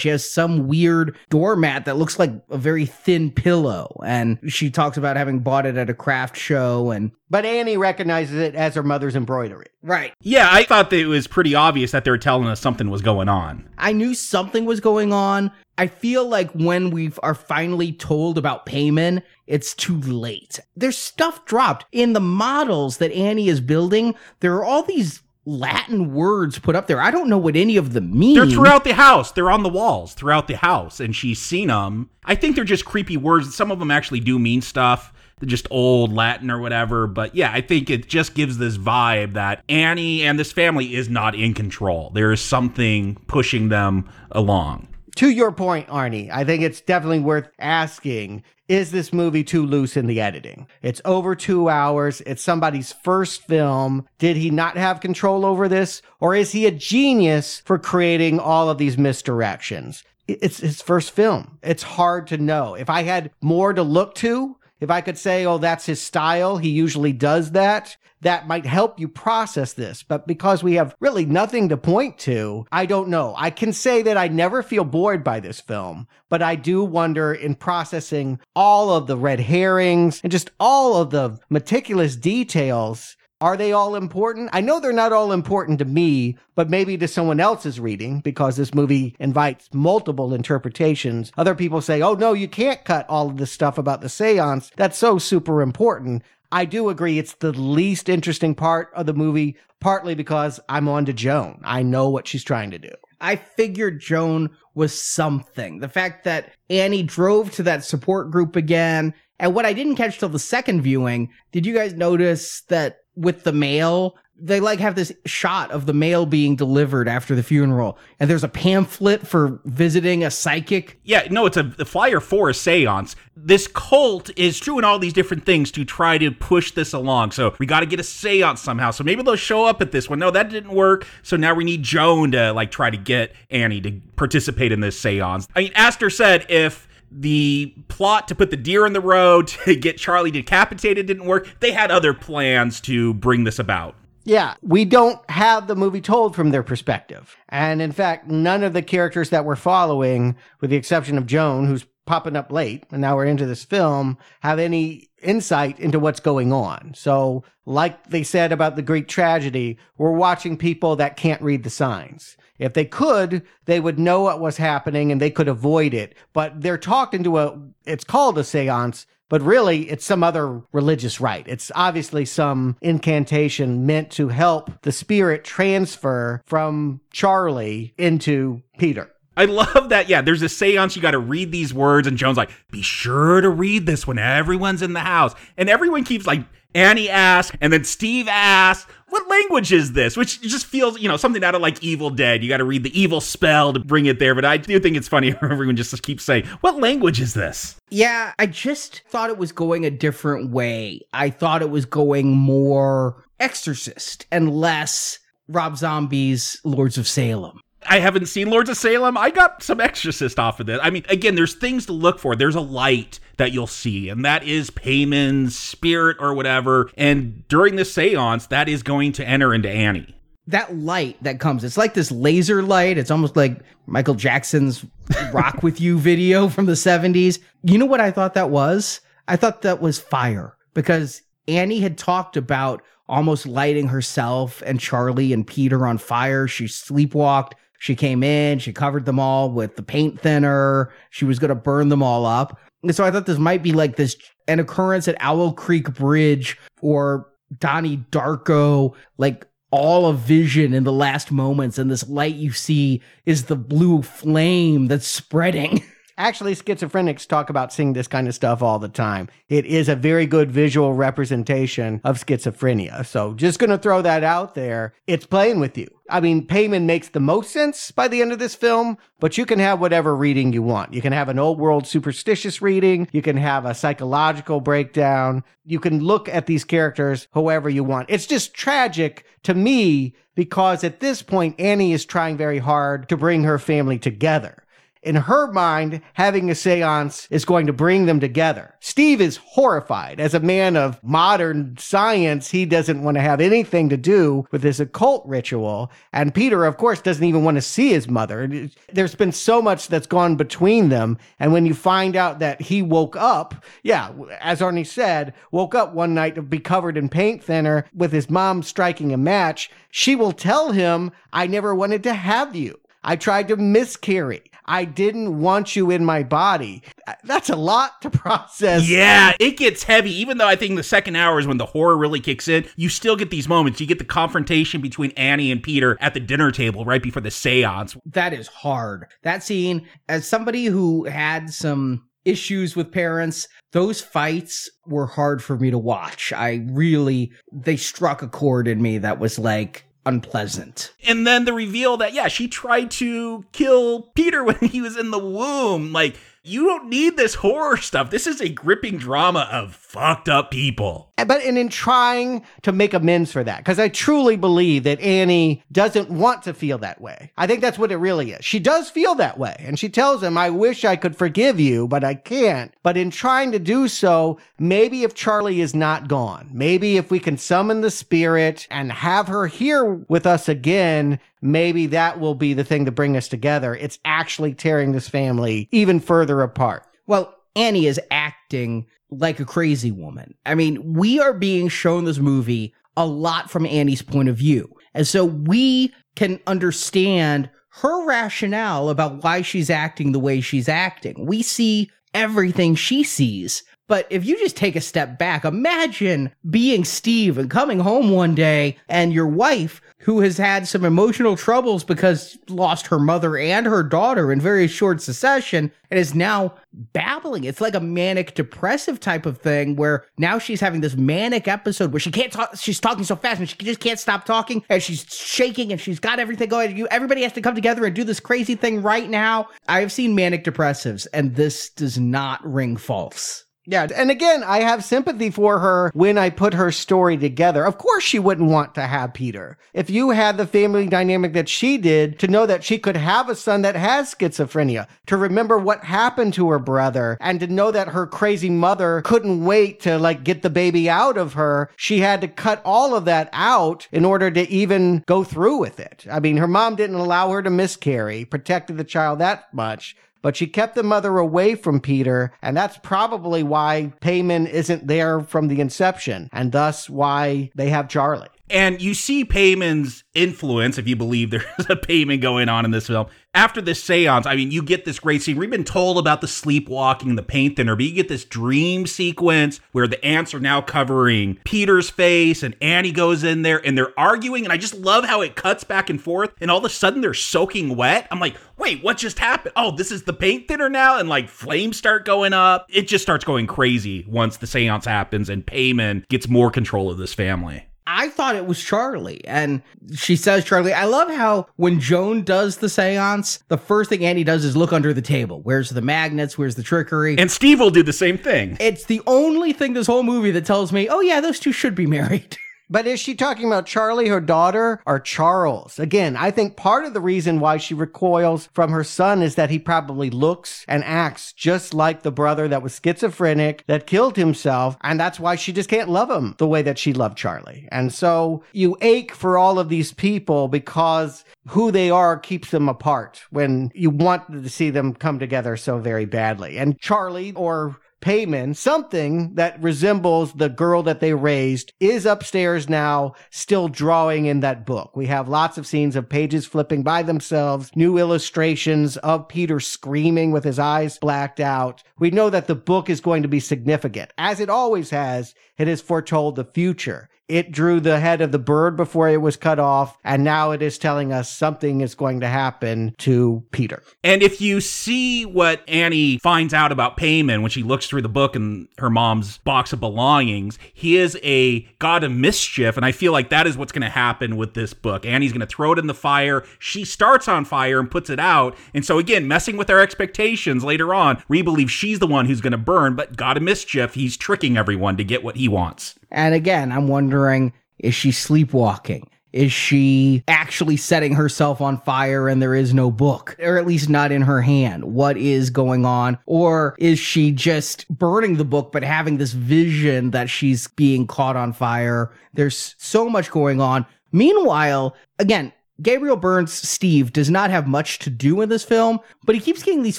G: she has some weird doormat that looks like a very thin pillow. And she talks about having bought it at a craft show and.
H: But Annie recognizes it as her mother's embroidery.
G: Right.
I: Yeah, I thought that it was pretty obvious that they were telling us something was going on.
G: I knew something was going on. I feel like when we are finally told about Paimon, it's too late. There's stuff dropped in the models that Annie is building. There are all these Latin words put up there. I don't know what any of them mean.
I: They're throughout the house. They're on the walls throughout the house, and she's seen them. I think they're just creepy words. Some of them actually do mean stuff. They're just old Latin or whatever. But yeah, I think it just gives this vibe that Annie and this family is not in control. There is something pushing them along.
H: To your point, Arnie, I think it's definitely worth asking is this movie too loose in the editing? It's over two hours. It's somebody's first film. Did he not have control over this? Or is he a genius for creating all of these misdirections? It's his first film. It's hard to know. If I had more to look to, if I could say, oh, that's his style, he usually does that, that might help you process this. But because we have really nothing to point to, I don't know. I can say that I never feel bored by this film, but I do wonder in processing all of the red herrings and just all of the meticulous details. Are they all important? I know they're not all important to me, but maybe to someone else's reading because this movie invites multiple interpretations. Other people say, oh no, you can't cut all of this stuff about the seance. That's so super important. I do agree it's the least interesting part of the movie, partly because I'm on to Joan. I know what she's trying to do.
G: I figured Joan was something. The fact that Annie drove to that support group again, and what I didn't catch till the second viewing, did you guys notice that with the mail, they like have this shot of the mail being delivered after the funeral, and there's a pamphlet for visiting a psychic.
I: Yeah, no, it's a, a flyer for a seance. This cult is doing all these different things to try to push this along. So we got to get a seance somehow. So maybe they'll show up at this one. No, that didn't work. So now we need Joan to like try to get Annie to participate in this seance. I mean, Aster said if the plot to put the deer in the road to get Charlie decapitated didn't work, they had other plans to bring this about.
H: Yeah, we don't have the movie told from their perspective. And in fact, none of the characters that we're following, with the exception of Joan, who's popping up late, and now we're into this film, have any insight into what's going on. So, like they said about the Greek tragedy, we're watching people that can't read the signs. If they could, they would know what was happening and they could avoid it. But they're talked into a, it's called a seance, but really it's some other religious rite. It's obviously some incantation meant to help the spirit transfer from Charlie into Peter.
I: I love that. Yeah, there's a seance. You got to read these words. And Joan's like, be sure to read this when everyone's in the house. And everyone keeps like, Annie asks, and then Steve asks, what language is this? Which just feels, you know, something out of like Evil Dead. You got to read the evil spell to bring it there. But I do think it's funny everyone just keeps saying, what language is this?
G: Yeah, I just thought it was going a different way. I thought it was going more exorcist and less Rob Zombie's Lords of Salem.
I: I haven't seen Lords of Salem. I got some Exorcist off of this. I mean, again, there's things to look for. There's a light that you'll see, and that is Paimon's spirit or whatever. And during the seance, that is going to enter into Annie.
G: That light that comes, it's like this laser light. It's almost like Michael Jackson's Rock With You video from the 70s. You know what I thought that was? I thought that was fire because Annie had talked about almost lighting herself and Charlie and Peter on fire. She sleepwalked. She came in, she covered them all with the paint thinner. She was going to burn them all up. And so I thought this might be like this an occurrence at Owl Creek Bridge or Donnie Darko, like all of vision in the last moments. And this light you see is the blue flame that's spreading.
H: Actually, schizophrenics talk about seeing this kind of stuff all the time. It is a very good visual representation of schizophrenia. So just going to throw that out there. It's playing with you. I mean, Paimon makes the most sense by the end of this film, but you can have whatever reading you want. You can have an old world superstitious reading. You can have a psychological breakdown. You can look at these characters however you want. It's just tragic to me because at this point, Annie is trying very hard to bring her family together. In her mind, having a seance is going to bring them together. Steve is horrified. As a man of modern science, he doesn't want to have anything to do with this occult ritual. And Peter, of course, doesn't even want to see his mother. There's been so much that's gone between them. And when you find out that he woke up, yeah, as Arnie said, woke up one night to be covered in paint thinner with his mom striking a match, she will tell him, I never wanted to have you. I tried to miscarry. I didn't want you in my body. That's a lot to process.
I: Yeah, it gets heavy. Even though I think the second hour is when the horror really kicks in, you still get these moments. You get the confrontation between Annie and Peter at the dinner table right before the seance.
G: That is hard. That scene, as somebody who had some issues with parents, those fights were hard for me to watch. I really, they struck a chord in me that was like, unpleasant.
I: And then the reveal that, yeah, she tried to kill Peter when he was in the womb. Like, you don't need this horror stuff. This is a gripping drama of fucked up people.
H: But and in trying to make amends for that, because I truly believe that Annie doesn't want to feel that way. I think that's what it really is. She does feel that way. And she tells him, I wish I could forgive you, but I can't. But in trying to do so, maybe if Charlie is not gone, maybe if we can summon the spirit and have her here with us again, maybe that will be the thing to bring us together. It's actually tearing this family even further apart.
G: Well, Annie is acting like a crazy woman. I mean, we are being shown this movie a lot from Annie's point of view. And so we can understand her rationale about why she's acting the way she's acting. We see everything she sees. But if you just take a step back, imagine being Steve and coming home one day and your wife who has had some emotional troubles because lost her mother and her daughter in very short succession and is now babbling. It's like a manic depressive type of thing where now she's having this manic episode where she can't talk. She's talking so fast and she just can't stop talking and she's shaking and she's got everything going. You, everybody has to come together and do this crazy thing right now. I have seen manic depressives and this does not ring false.
H: Yeah, and again, I have sympathy for her when I put her story together. Of course, she wouldn't want to have Peter. If you had the family dynamic that she did, to know that she could have a son that has schizophrenia, to remember what happened to her brother, and to know that her crazy mother couldn't wait to like get the baby out of her, she had to cut all of that out in order to even go through with it. I mean, her mom didn't allow her to miscarry, protected the child that much but she kept the mother away from Peter, and that's probably why Paimon isn't there from the inception, and thus why they have Charlie.
I: And you see Paimon's influence, if you believe there's a Paimon going on in this film. After this seance, I mean, you get this great scene. We've been told about the sleepwalking, the paint thinner, but you get this dream sequence where the ants are now covering Peter's face and Annie goes in there and they're arguing. And I just love how it cuts back and forth. And all of a sudden they're soaking wet. I'm like, wait, what just happened? Oh, this is the paint thinner now? And like flames start going up. It just starts going crazy once the seance happens and Paimon gets more control of this family.
G: I thought it was Charlie. And she says Charlie. I love how when Joan does the seance, the first thing Annie does is look under the table. Where's the magnets? Where's the trickery?
I: And Steve will do the same thing.
G: It's the only thing this whole movie that tells me, oh, yeah, those two should be married.
H: But is she talking about Charlie, her daughter, or Charles? Again, I think part of the reason why she recoils from her son is that he probably looks and acts just like the brother that was schizophrenic, that killed himself, and that's why she just can't love him the way that she loved Charlie. And so you ache for all of these people because who they are keeps them apart when you want to see them come together so very badly. And Charlie, or Paimon, something that resembles the girl that they raised, is upstairs now, still drawing in that book. We have lots of scenes of pages flipping by themselves, new illustrations of Peter screaming with his eyes blacked out. We know that the book is going to be significant. As it always has, it has foretold the future. It drew the head of the bird before it was cut off, and now it is telling us something is going to happen to Peter.
I: And if you see what Annie finds out about Paimon when she looks through the book and her mom's box of belongings, he is a god of mischief. And I feel like that is what's going to happen with this book. Annie's going to throw it in the fire. She starts on fire and puts it out. And so, again, messing with our expectations later on, we believe she's the one who's going to burn, but god of mischief, he's tricking everyone to get what he wants.
G: And again, I'm wondering is she sleepwalking? Is she actually setting herself on fire and there is no book, or at least not in her hand? What is going on? Or is she just burning the book but having this vision that she's being caught on fire? There's so much going on. Meanwhile, again, Gabriel Byrne's Steve does not have much to do in this film, but he keeps getting these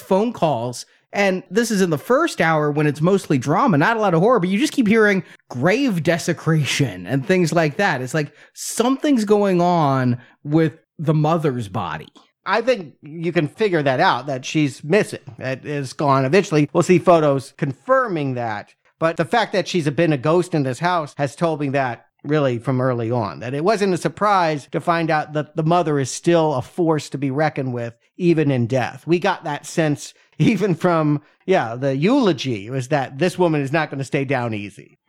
G: phone calls and this is in the first hour when it's mostly drama, not a lot of horror, but you just keep hearing grave desecration and things like that. It's like something's going on with the mother's body.
H: I think you can figure that out that she's missing. That is gone. Eventually, we'll see photos confirming that. But the fact that she's been a ghost in this house has told me that really from early on. That it wasn't a surprise to find out that the mother is still a force to be reckoned with, even in death. We got that sense even from, yeah, the eulogy was that this woman is not going to stay down easy.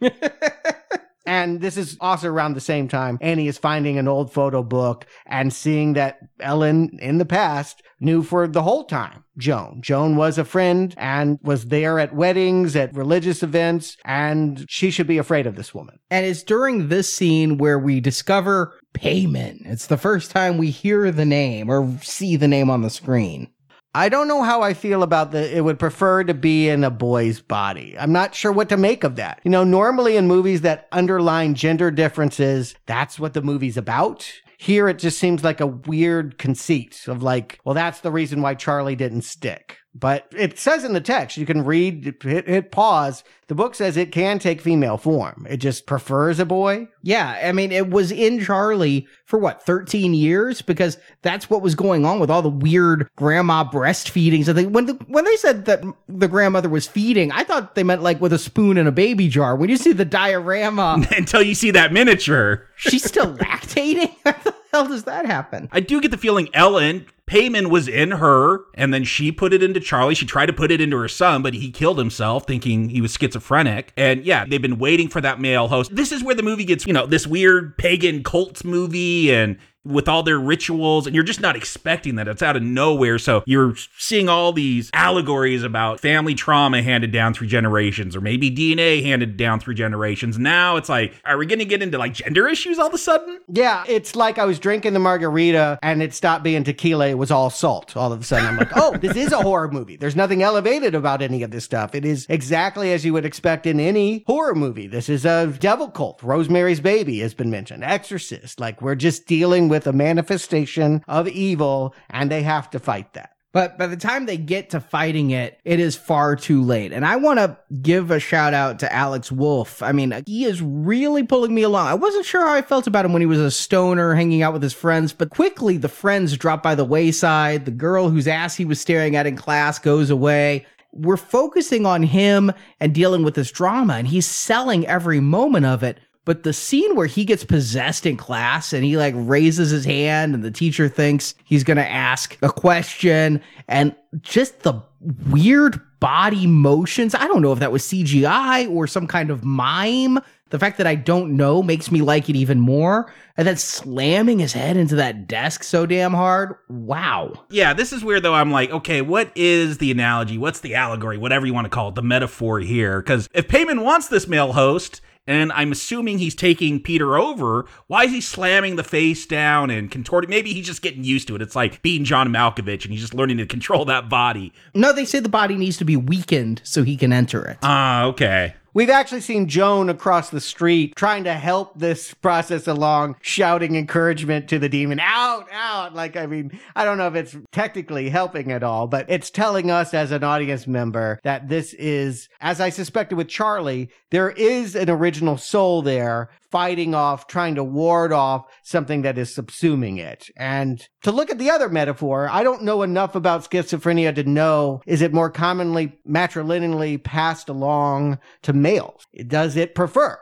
H: And this is also around the same time Annie is finding an old photo book and seeing that Ellen in the past knew for the whole time Joan. Joan was a friend and was there at weddings, at religious events, and she should be afraid of this woman.
G: And it's during this scene where we discover Paimon. It's the first time we hear the name or see the name on the screen.
H: I don't know how I feel about the, it would prefer to be in a boy's body. I'm not sure what to make of that. You know, normally in movies that underline gender differences, that's what the movie's about. Here it just seems like a weird conceit of like, well, that's the reason why Charlie didn't stick. But it says in the text, you can read, hit, hit pause. The book says it can take female form. It just prefers a boy.
G: Yeah, I mean, it was in Charlie for what, 13 years? Because that's what was going on with all the weird grandma breastfeedings. And they, when, the, when they said that the grandmother was feeding, I thought they meant like with a spoon in a baby jar. When you see the diorama.
I: Until you see that miniature.
G: she's still lactating? How the hell does that happen?
I: I do get the feeling Ellen Paimon was in her, and then she put it into Charlie. She tried to put it into her son, but he killed himself thinking he was schizophrenic. And yeah, they've been waiting for that male host. This is where the movie gets, you know, this weird pagan cult movie and with all their rituals, and you're just not expecting that. It's out of nowhere. So you're seeing all these allegories about family trauma handed down through generations, or maybe DNA handed down through generations. Now it's like, are we going to get into like gender issues all of a sudden?
H: Yeah, it's like I was drinking the margarita and it stopped being tequila. It was all salt. All of a sudden, I'm like, oh, this is a horror movie. There's nothing elevated about any of this stuff. It is exactly as you would expect in any horror movie. This is a devil cult. Rosemary's Baby has been mentioned. Exorcist. Like we're just dealing with a manifestation of evil and they have to fight that.
G: But by the time they get to fighting it, it is far too late. And I want to give a shout out to Alex Wolff. I mean, he is really pulling me along. I wasn't sure how I felt about him when he was a stoner hanging out with his friends, but quickly the friends drop by the wayside. The girl whose ass he was staring at in class goes away. We're focusing on him and dealing with this drama, and he's selling every moment of it. But the scene where he gets possessed in class and he like raises his hand and the teacher thinks he's going to ask a question and just the weird body motions. I don't know if that was CGI or some kind of mime. The fact that I don't know makes me like it even more. And then slamming his head into that desk so damn hard. Wow.
I: Yeah, this is weird though I'm like, okay, what is the analogy? What's the allegory? Whatever you want to call it, the metaphor here. Because if Paimon wants this male host, and I'm assuming he's taking Peter over. Why is he slamming the face down and contorting? Maybe he's just getting used to it. It's like being John Malkovich and he's just learning to control that body.
G: No, they say the body needs to be weakened so he can enter it.
I: Ah, okay.
H: We've actually seen Joan across the street trying to help this process along, shouting encouragement to the demon, out, out. Like, I mean, I don't know if it's technically helping at all, but it's telling us as an audience member that this is, as I suspected with Charlie, there is an original soul there fighting off, trying to ward off something that is subsuming it. And to look at the other metaphor, I don't know enough about schizophrenia to know is it more commonly matrilineally passed along to males? Does it prefer?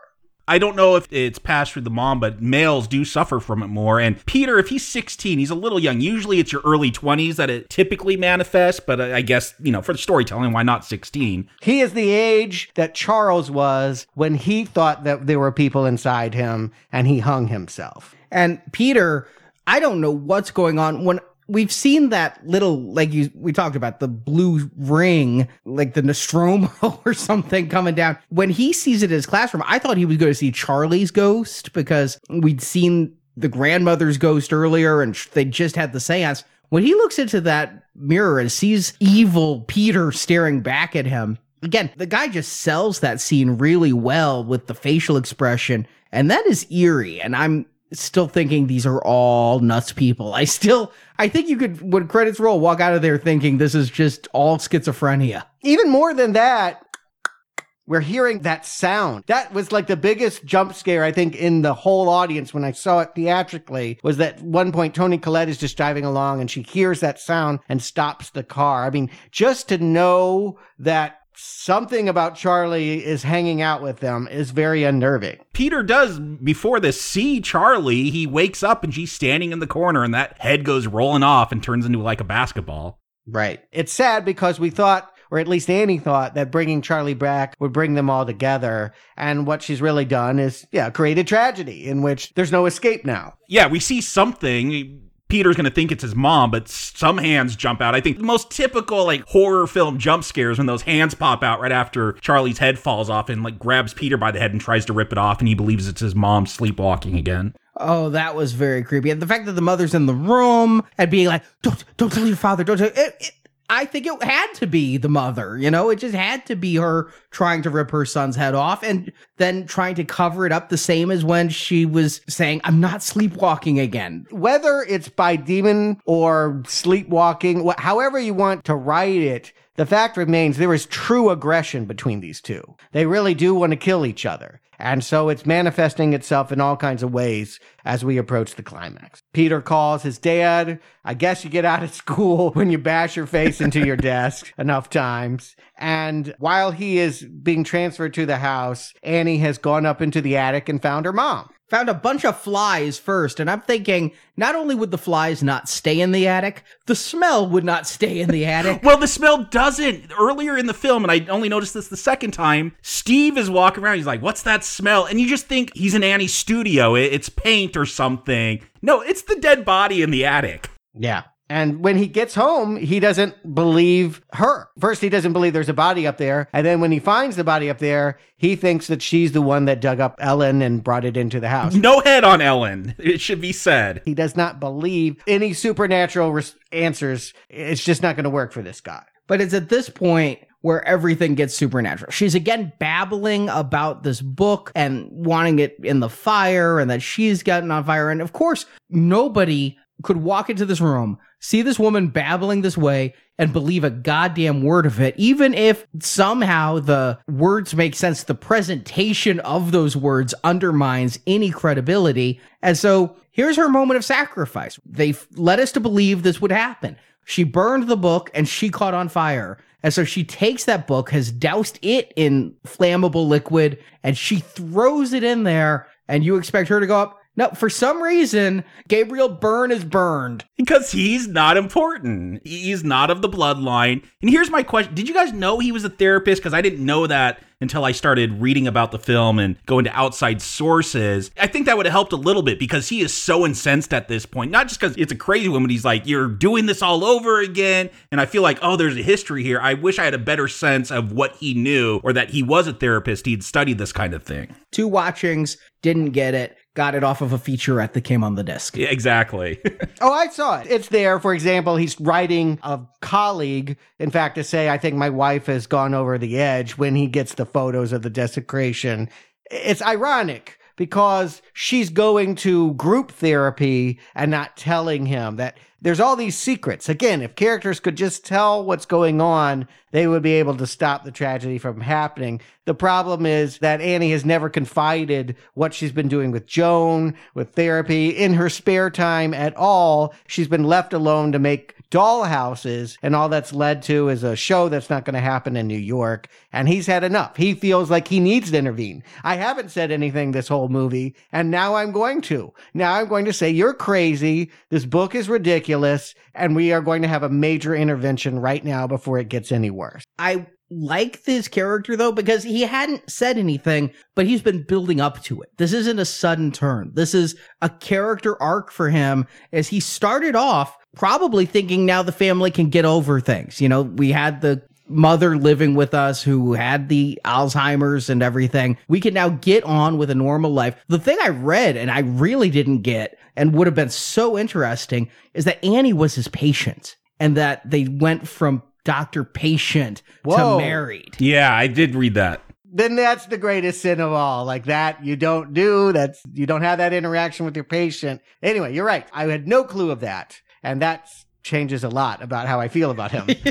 I: I don't know if it's passed through the mom, but males do suffer from it more. And Peter, if he's 16, he's a little young. Usually it's your early 20s that it typically manifests, but I guess, you know, for the storytelling, why not 16?
H: He is the age that Charles was when he thought that there were people inside him and he hung himself.
G: And Peter, I don't know what's going on when we've seen that little like you we talked about the blue ring like the nostromo or something coming down. When he sees it in his classroom i thought he was going to see charlie's ghost because we'd seen the grandmother's ghost earlier and they just had the seance. When he looks into that mirror and sees evil peter staring back at him again the guy just sells that scene really well with the facial expression and that is eerie and i'm still thinking these are all nuts people. I still, I think you could, when credits roll, walk out of there thinking this is just all schizophrenia.
H: Even more than that, we're hearing that sound. That was like the biggest jump scare, I think, in the whole audience when I saw it theatrically. Was that one point Toni Collette is just driving along and she hears that sound and stops the car. I mean, just to know that something about Charlie is hanging out with them is very unnerving.
I: Peter does, before this, see Charlie. He wakes up and she's standing in the corner, and that head goes rolling off and turns into like a basketball.
H: Right. It's sad because we thought or at least Annie thought that bringing Charlie back would bring them all together. And what she's really done is, yeah, create a tragedy in which there's no escape now.
I: Yeah, we see something. Peter's going to think it's his mom, but some hands jump out. I think the most typical like horror film jump scares when those hands pop out right after Charlie's head falls off and like grabs Peter by the head and tries to rip it off and he believes it's his mom sleepwalking again.
G: Oh, that was very creepy. And the fact that the mother's in the room and being like, "Don't, don't tell your father, don't tell." It, it, I think it had to be the mother, you know, it just had to be her trying to rip her son's head off and then trying to cover it up the same as when she was saying, I'm not sleepwalking again.
H: Whether it's by demon or sleepwalking, however you want to write it, the fact remains there is true aggression between these two. They really do want to kill each other. And so it's manifesting itself in all kinds of ways as we approach the climax. Peter calls his dad. I guess you get out of school when you bash your face into your desk enough times. And while he is being transferred to the house, Annie has gone up into the attic and found her mom
G: found a bunch of flies first, and I'm thinking not only would the flies not stay in the attic, the smell would not stay in the attic.
I: well, the smell doesn't. Earlier in the film, and I only noticed this the second time, Steve is walking around. He's like, What's that smell? And you just think he's in Annie's studio. It's paint or something. No, it's the dead body in the attic.
H: Yeah. And when he gets home, he doesn't believe her. First, he doesn't believe there's a body up there. And then when he finds the body up there, he thinks that she's the one that dug up Ellen and brought it into the house.
I: No head on Ellen, it should be said.
H: He does not believe any supernatural res- answers. It's just not going to work for this guy.
G: But it's at this point where everything gets supernatural. She's again babbling about this book and wanting it in the fire and that she's gotten on fire. And of course, nobody could walk into this room, see this woman babbling this way, and believe a goddamn word of it, even if somehow the words make sense, the presentation of those words undermines any credibility. And so here's her moment of sacrifice. They led us to believe this would happen. She burned the book and she caught on fire. And so she takes that book, has doused it in flammable liquid, and she throws it in there. And you expect her to go up, no, for some reason, Gabriel Byrne is burned.
I: Because he's not important. He's not of the bloodline. And here's my question Did you guys know he was a therapist? Because I didn't know that until I started reading about the film and going to outside sources. I think that would have helped a little bit because he is so incensed at this point. Not just because it's a crazy woman, he's like, You're doing this all over again. And I feel like, oh, there's a history here. I wish I had a better sense of what he knew or that he was a therapist. He'd studied this kind of thing.
G: Two watchings, didn't get it got it off of a featurette that came on the disc.
I: Yeah, exactly.
H: oh, I saw it. It's there. For example, he's writing a colleague, in fact, to say, I think my wife has gone over the edge when he gets the photos of the desecration. It's ironic because she's going to group therapy and not telling him that there's all these secrets. Again, if characters could just tell what's going on, they would be able to stop the tragedy from happening. The problem is that Annie has never confided what she's been doing with Joan, with therapy, in her spare time at all. She's been left alone to make dollhouses, and all that's led to is a show that's not going to happen in New York. And he's had enough. He feels like he needs to intervene. I haven't said anything this whole movie, and now I'm going to. Now I'm going to say, You're crazy. This book is ridiculous, and we are going to have a major intervention right now before it gets any worse.
G: I like this character though because he hadn't said anything, but he's been building up to it. This isn't a sudden turn. This is a character arc for him as he started off probably thinking now the family can get over things. You know, we had the mother living with us who had the Alzheimer's and everything. We can now get on with a normal life. The thing I read and I really didn't get and would have been so interesting is that Annie was his patient and that they went from doctor patient
H: Whoa.
G: to married.
I: Yeah, I did read that.
H: Then that's the greatest sin of all. Like that you don't do. That's, you don't have that interaction with your patient. Anyway, you're right. I had no clue of that. And that changes a lot about how I feel about him.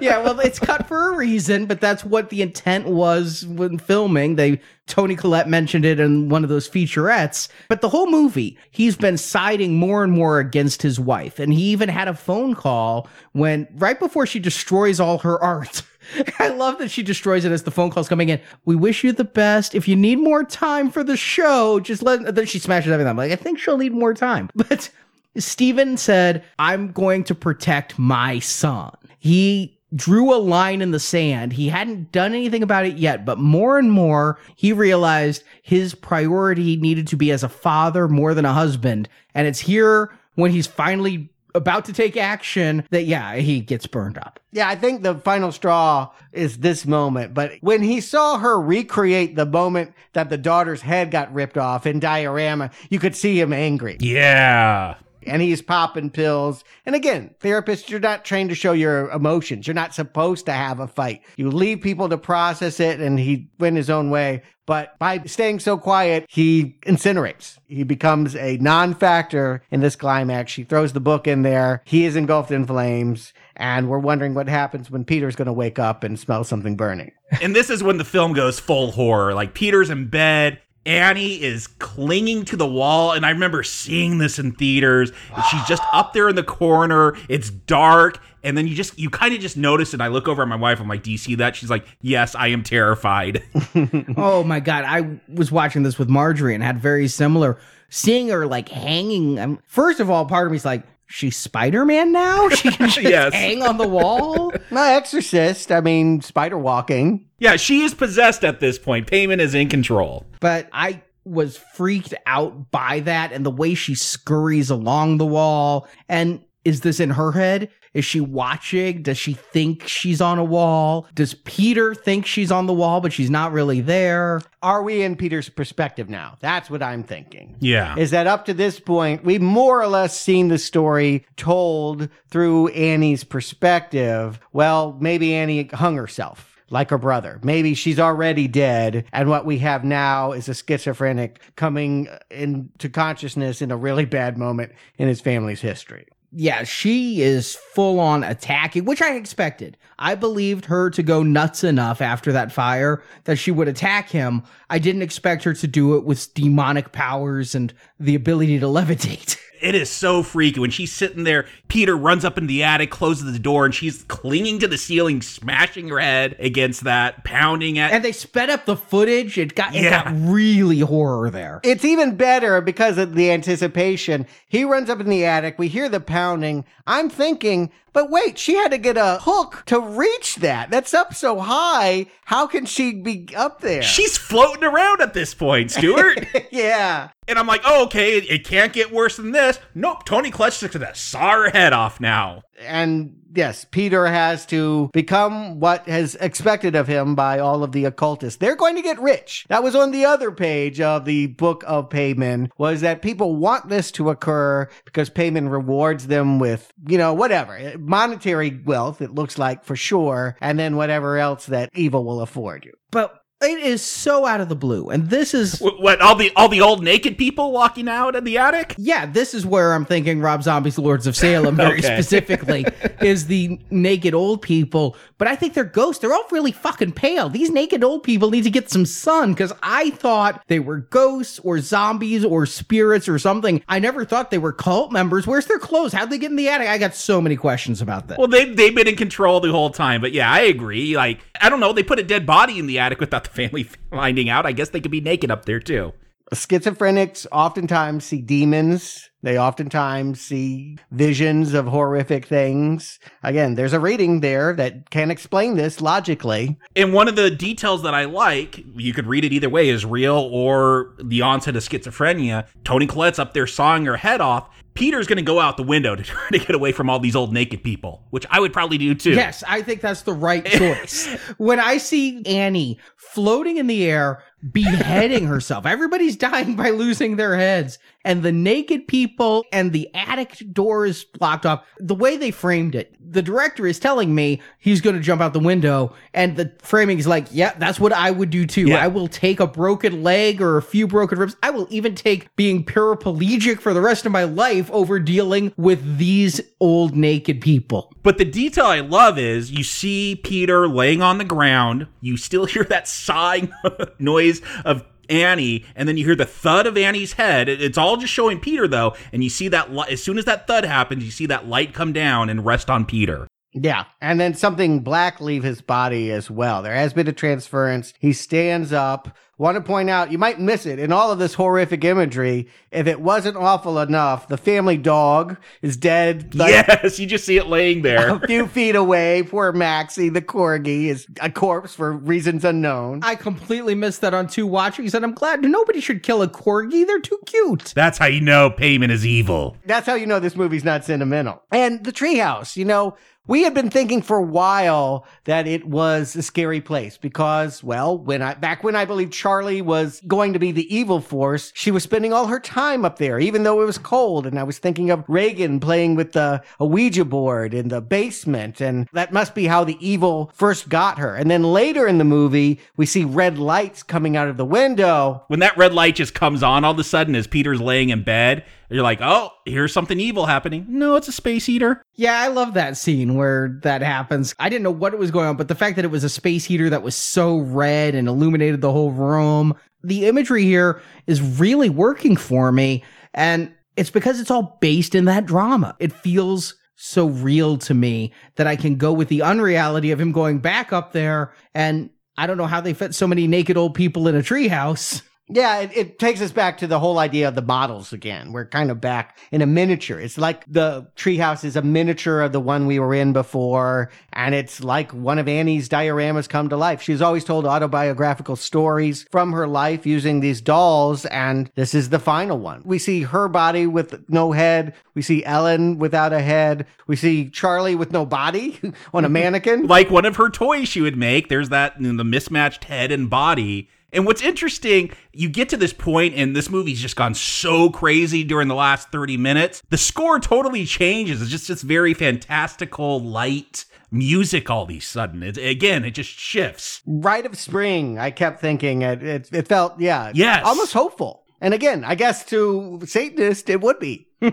G: yeah, well, it's cut for a reason, but that's what the intent was when filming. They Toni Collette mentioned it in one of those featurettes. But the whole movie, he's been siding more and more against his wife, and he even had a phone call when right before she destroys all her art. I love that she destroys it as the phone call's coming in. We wish you the best. If you need more time for the show, just let. Then she smashes everything. I'm like, I think she'll need more time, but. Steven said, I'm going to protect my son. He drew a line in the sand. He hadn't done anything about it yet, but more and more he realized his priority needed to be as a father more than a husband. And it's here when he's finally about to take action that, yeah, he gets burned up.
H: Yeah, I think the final straw is this moment. But when he saw her recreate the moment that the daughter's head got ripped off in diorama, you could see him angry.
I: Yeah.
H: And he's popping pills. And again, therapists, you're not trained to show your emotions. You're not supposed to have a fight. You leave people to process it and he went his own way. But by staying so quiet, he incinerates. He becomes a non-factor in this climax. She throws the book in there. He is engulfed in flames. And we're wondering what happens when Peter's going to wake up and smell something burning.
I: and this is when the film goes full horror. Like Peter's in bed. Annie is clinging to the wall, and I remember seeing this in theaters. And she's just up there in the corner. It's dark, and then you just you kind of just notice it. I look over at my wife. I'm like, "Do you see that?" She's like, "Yes, I am terrified."
G: oh my god, I was watching this with Marjorie and had very similar. Seeing her like hanging. I'm, First of all, part of me's like, she's Spider Man now. She can just
I: Yes.
G: hang on the wall.
H: My exorcist, I mean, spider walking.
I: yeah, she is possessed at this point. Paimon is in control.
G: but I was freaked out by that and the way she scurries along the wall. And is this in her head? Is she watching? Does she think she's on a wall? Does Peter think she's on the wall, but she's not really there?
H: Are we in Peter's perspective now? That's what I'm thinking.
I: Yeah.
H: Is that up to this point, we've more or less seen the story told through Annie's perspective. Well, maybe Annie hung herself. Like her brother. Maybe she's already dead, and what we have now is a schizophrenic coming into consciousness in a really bad moment in his family's history.
G: Yeah, she is full on attacking, which I expected. I believed her to go nuts enough after that fire that she would attack him. I didn't expect her to do it with demonic powers and the ability to levitate.
I: It is so freaky when she's sitting there. Peter runs up in the attic, closes the door, and she's clinging to the ceiling, smashing her head against that, pounding at.
G: and they sped up the footage. It got it
I: Yeah.
G: got really horror there.
H: It's even better because of the anticipation. He runs up in the attic. We hear the pounding. I'm thinking, but wait, she had to get a hook to reach that. That's up so high. How can she be up there?
I: She's floating around at this point, Stuart.
H: yeah.
I: And I'm like, oh, okay, it, it can't get worse than this. Nope, Toni Collette took to saw her head off now.
H: And yes, Peter has to become what is expected of him by all of the occultists. They're going to get rich. That was on the other page of the book of Paimon was that people want this to occur because Paimon rewards them with, you know, whatever, monetary wealth, it looks like for sure, and then whatever else that evil will afford you.
G: But It is so out of the blue. And this is
I: Wh- What all the all the old naked people walking out of the attic?
G: yeah, this is where I'm thinking Rob Zombie's Lords of Salem very
I: Okay.
G: specifically is the naked old people. But I think they're ghosts. They're all really fucking pale. These naked old people need to get some sun because I thought they were ghosts or zombies or spirits or something. I never thought they were cult members. Where's their clothes? How'd they get in the attic? I got so many questions about that.
I: Well, they they've been in control the whole time, but yeah, I agree. Like, I don't know, they put a dead body in the attic without the family finding out. I guess they could be naked up there too.
H: Schizophrenics oftentimes see demons. They oftentimes see visions of horrific things. Again, there's a reading there that can explain this logically.
I: And one of the details that I like, you could read it either way, is real or the onset of schizophrenia. Toni Collette's up there sawing her head off. Peter's going to go out the window to try to get away from all these old naked people, which I would probably do too.
G: Yes, I think that's the right choice. when I see Annie floating in the air, beheading herself, everybody's dying by losing their heads, and the naked people and the attic door is blocked off. The way they framed it, the director is telling me he's going to jump out the window, and the framing is like, yeah, that's what I would do too.
I: Yeah.
G: I will take a broken leg or a few broken ribs. I will even take being paraplegic for the rest of my life over dealing with these old naked people.
I: But the detail I love is you see Peter laying on the ground. You still hear that sighing noise of Annie, and then you hear the thud of Annie's head. It's all just showing Peter though, and you see that as soon as that thud happens, you see that light come down and rest on Peter.
H: Yeah. And then something black leave his body as well. There has been a transference. He stands up. Want to point out, you might miss it in all of this horrific imagery. If it wasn't awful enough, the family dog is dead. like,
I: yes, you just see it laying there.
H: A few feet away, poor Maxie, the corgi, is a corpse for reasons unknown.
G: I completely missed that on two watchings, and I'm glad nobody should kill a corgi. They're too cute.
I: That's how you know Paimon is evil.
H: That's how you know this movie's not sentimental. And the treehouse, you know, we had been thinking for a while that it was a scary place because, well, when I back when I believe Charlie was going to be the evil force, she was spending all her time up there, even though it was cold. And I was thinking of Regan playing with the a Ouija board in the basement, and that must be how the evil first got her. And then later in the movie, we see red lights coming out of the window.
I: When that red light just comes on all of a sudden as Peter's laying in bed, you're like, oh, here's something evil happening. No, it's a space heater.
G: Yeah, I love that scene where that happens. I didn't know what it was going on, but the fact that it was a space heater that was so red and illuminated the whole room, the imagery here is really working for me. And it's because it's all based in that drama. It feels so real to me that I can go with the unreality of him going back up there. And I don't know how they fit so many naked old people in a treehouse.
H: Yeah, it, it takes us back to the whole idea of the models again. We're kind of back in a miniature. It's like the treehouse is a miniature of the one we were in before, and it's like one of Annie's dioramas come to life. She's always told autobiographical stories from her life using these dolls, and this is the final one. We see her body with no head. We see Ellen without a head. We see Charlie with no body on a mannequin.
I: like one of her toys she would make. There's that the mismatched head and body. And what's interesting, you get to this point, and this movie's just gone so crazy during the last 30 minutes. The score totally changes. It's just this very fantastical, light music all of a sudden. It, again, it just shifts.
H: Rite of Spring, I kept thinking it, it, it felt, yeah,
I: Yes.
H: almost hopeful. And again, I guess to Satanist, it would be.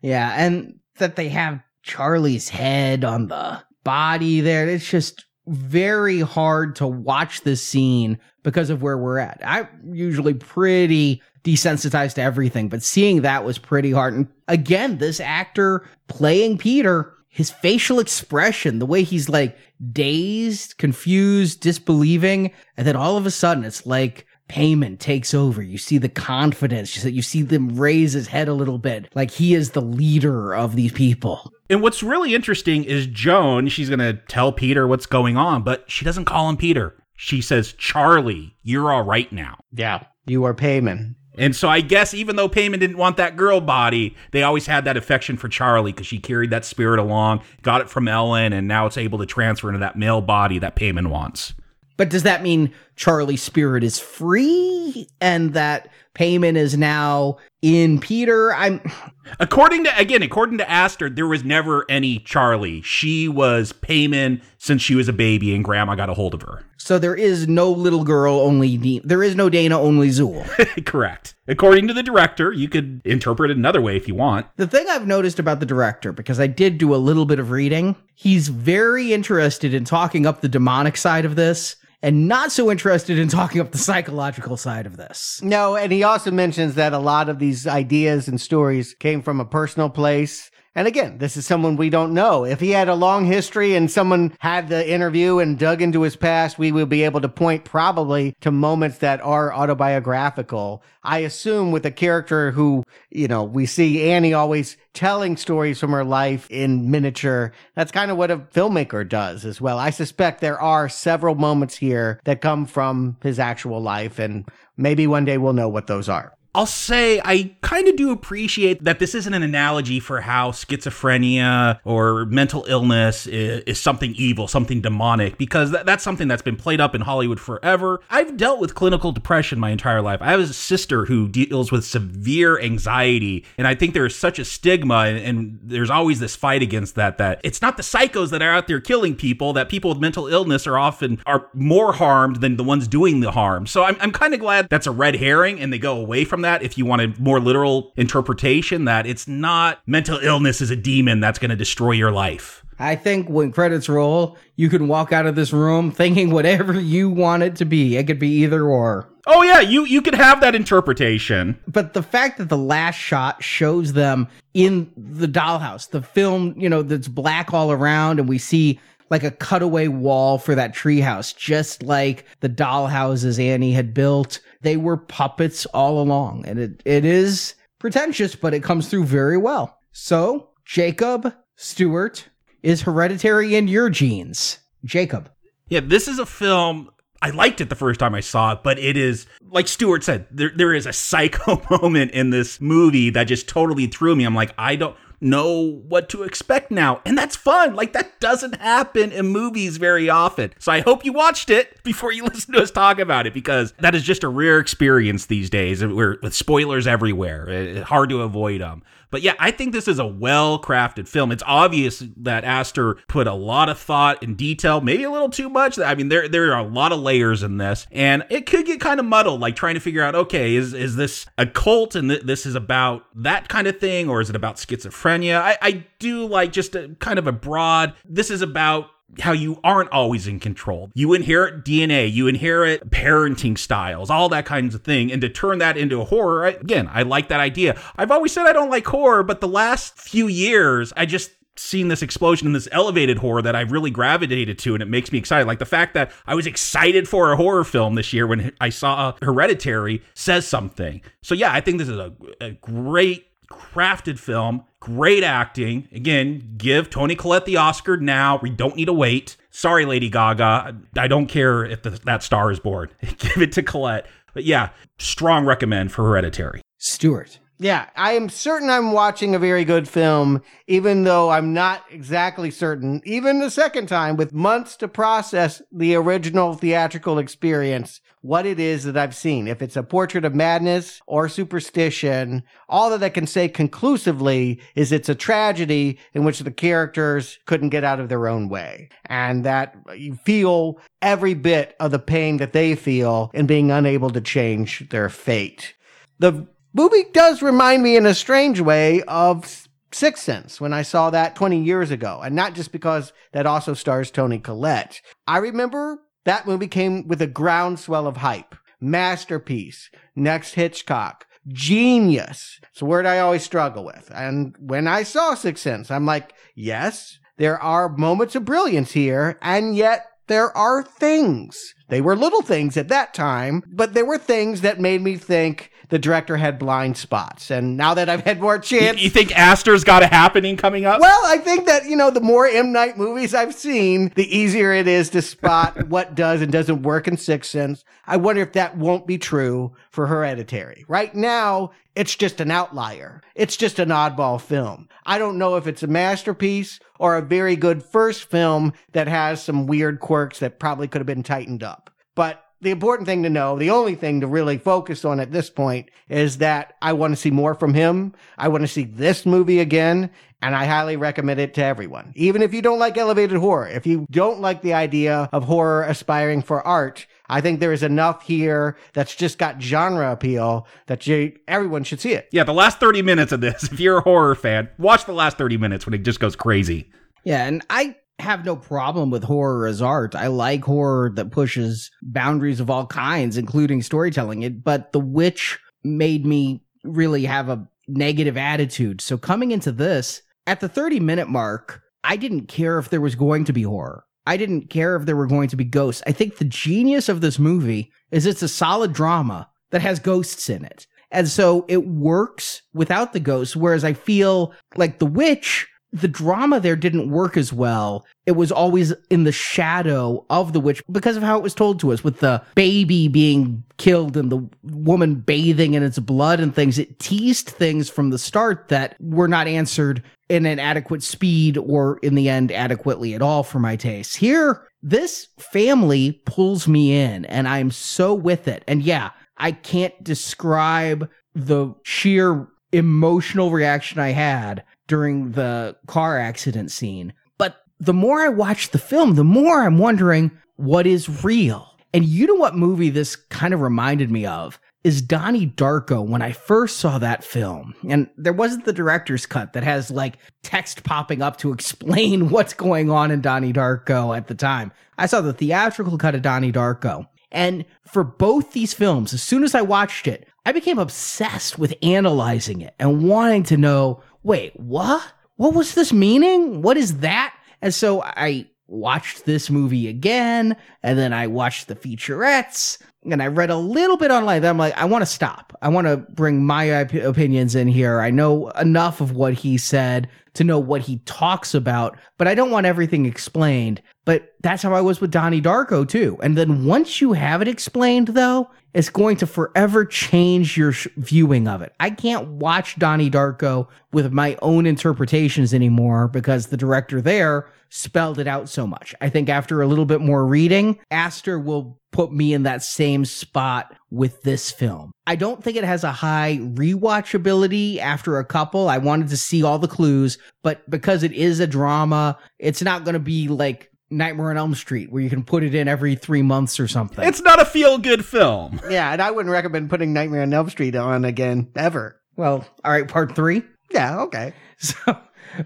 G: Yeah, and that they have Charlie's head on the body there. It's just very hard to watch this scene because of where we're at. I'm usually pretty desensitized to everything, but seeing that was pretty hard. And again, this actor playing Peter, his facial expression, the way he's like dazed, confused, disbelieving, and then all of a sudden it's like Paimon takes over. You see the confidence. You see- You see them raise his head a little bit, like he is the leader of these people.
I: And what's really interesting is Joan, she's going to tell Peter what's going on, but she doesn't call him Peter. She says, Charlie, you're all right now.
H: Yeah. You are Paimon.
I: And so I guess even though Paimon didn't want that girl body, they always had that affection for Charlie because she carried that spirit along, got it from Ellen, and now it's able to transfer into that male body that Paimon wants.
G: But does that mean Charlie's spirit is free and that Paimon is now in Peter. I'm
I: According to again, according to Aster, there was never any Charlie. She was Paimon since she was a baby, and Grandma got a hold of her.
G: so there is no little girl, only Di- there is no Dana, only Zuul.
I: Correct. According to the director, you could interpret it another way if you want.
G: The thing I've noticed about the director, because I did do a little bit of reading, he's very interested in talking up the demonic side of this and not so interested in talking up the psychological side of this.
H: No, and he also mentions that a lot of these ideas and stories came from a personal place. And again, this is someone we don't know. If he had a long history and someone had the interview and dug into his past, we would be able to point probably to moments that are autobiographical. I assume with a character who, you know, we see Annie always telling stories from her life in miniature. That's kind of what a filmmaker does as well. I suspect there are several moments here that come from his actual life and maybe one day we'll know what those are.
I: I'll say I kind of do appreciate that this isn't an analogy for how schizophrenia or mental illness is, is something evil, something demonic, because that, that's something that's been played up in Hollywood forever. I've dealt with clinical depression my entire life. I have a sister who deals with severe anxiety, and I think there is such a stigma, and, and there's always this fight against that. That it's not the psychos that are out there killing people; that people with mental illness are often are more harmed than the ones doing the harm. So I'm I'm kind of glad that's a red herring, and they go away from that. If you want a more literal interpretation, that it's not mental illness is a demon that's going to destroy your life.
G: I think when credits roll, you can walk out of this room thinking whatever you want it to be. It could be either or.
I: Oh yeah, you you could have that interpretation.
G: But the fact that the last shot shows them in the dollhouse, the film, you know, that's black all around, and we see like a cutaway wall for that treehouse, just like the dollhouses Annie had built. They were puppets all along, and it, it is pretentious, but it comes through very well. So, Jacob Stuart is hereditary in your genes. Jacob.
I: Yeah, this is a film. I liked it the first time I saw it, but it is like Stuart said. There, there is a psycho moment in this movie that just totally threw me. I'm like, I don't know what to expect now, and that's fun. Like that doesn't happen in movies very often. So I hope you watched it before you listen to us talk about it because that is just a rare experience these days. We're with spoilers everywhere. It's hard to avoid them. But yeah, I think this is a well crafted film. It's obvious that Aster put a lot of thought and detail, maybe a little too much. I mean, there there are a lot of layers in this, and it could get kind of muddled, like trying to figure out, okay, is is this a cult and th- this is about that kind of thing, or is it about schizophrenia? I, I do like just a kind of a broad. This is about how you aren't always in control. You inherit DNA, you inherit parenting styles, all that kinds of thing. And to turn that into a horror, I, again, I like that idea. I've always said I don't like horror, but the last few years, I just seen this explosion in this elevated horror that I've really gravitated to and it makes me excited. Like the fact that I was excited for a horror film this year when I saw uh, Hereditary says something. So yeah, I think this is a, a great crafted film, great acting. Again, give Toni Collette the Oscar now. We don't need to wait. Sorry, Lady Gaga. I don't care if the, that star is born. give it to Collette. But yeah, strong recommend for Hereditary.
G: Stuart.
H: Yeah, I am certain I'm watching a very good film, even though I'm not exactly certain, even the second time, with months to process the original theatrical experience, what it is that I've seen. If it's a portrait of madness or superstition, all that I can say conclusively is it's a tragedy in which the characters couldn't get out of their own way. And that you feel every bit of the pain that they feel in being unable to change their fate. The movie does remind me in a strange way of Sixth Sense when I saw that 20 years ago. And not just because that also stars Toni Collette. I remember that movie came with a groundswell of hype. Masterpiece. Next Hitchcock. Genius. It's a word I always struggle with. And when I saw Sixth Sense, I'm like, yes, there are moments of brilliance here, and yet there are things. They were little things at that time, but there were things that made me think the director had blind spots. And now that I've had more chance.
I: you think Aster's got a happening coming up?
H: Well, I think that, you know, the more M. Night movies I've seen, the easier it is to spot what does and doesn't work in Sixth Sense. I wonder if that won't be true for Hereditary. Right now, it's just an outlier. It's just an oddball film. I don't know if it's a masterpiece or a very good first film that has some weird quirks that probably could have been tightened up. But the important thing to know, the only thing to really focus on at this point is that I want to see more from him. I want to see this movie again. And I highly recommend it to everyone. Even if you don't like elevated horror, if you don't like the idea of horror aspiring for art, I think there is enough here that's just got genre appeal that you, everyone should see it.
I: Yeah, the last 30 minutes of this, if you're a horror fan, watch the last 30 minutes when it just goes crazy.
G: Yeah, and I have no problem with horror as art. I like horror that pushes boundaries of all kinds, including storytelling. It, but The Witch made me really have a negative attitude. So coming into this, at the 30 minute mark, I didn't care if there was going to be horror. I didn't care if there were going to be ghosts. I think the genius of this movie is it's a solid drama that has ghosts in it. And so it works without the ghosts, whereas I feel like The Witch the drama there didn't work as well. It was always in the shadow of the witch because of how it was told to us with the baby being killed and the woman bathing in its blood and things. It teased things from the start that were not answered in an adequate speed or in the end adequately at all for my taste. Here, this family pulls me in and I'm so with it. And yeah, I can't describe the sheer emotional reaction I had during the car accident scene. But the more I watch the film, the more I'm wondering what is real. And you know what movie this kind of reminded me of? Is Donnie Darko when I first saw that film. And there wasn't the director's cut that has like text popping up to explain what's going on in Donnie Darko at the time. I saw the theatrical cut of Donnie Darko. And for both these films, as soon as I watched it, I became obsessed with analyzing it and wanting to know wait, what? What was this meaning? What is that? And so I watched this movie again, and then I watched the featurettes, and I read a little bit online. I'm like, I want to stop. I want to bring my op- opinions in here. I know enough of what he said to know what he talks about, but I don't want everything explained. But that's how I was with Donnie Darko too. And then once you have it explained, though, it's going to forever change your sh- viewing of it. I can't watch Donnie Darko with my own interpretations anymore because the director there spelled it out so much. I think after a little bit more reading, Aster will put me in that same spot with this film. I don't think it has a high rewatchability after a couple. I wanted to see all the clues, but because it is a drama, it's not going to be like Nightmare on Elm Street, where you can put it in every three months or something.
I: It's not a feel good film.
H: Yeah, and I wouldn't recommend putting Nightmare on Elm Street on again ever.
G: well, all right, part three.
H: Yeah, okay.
G: So,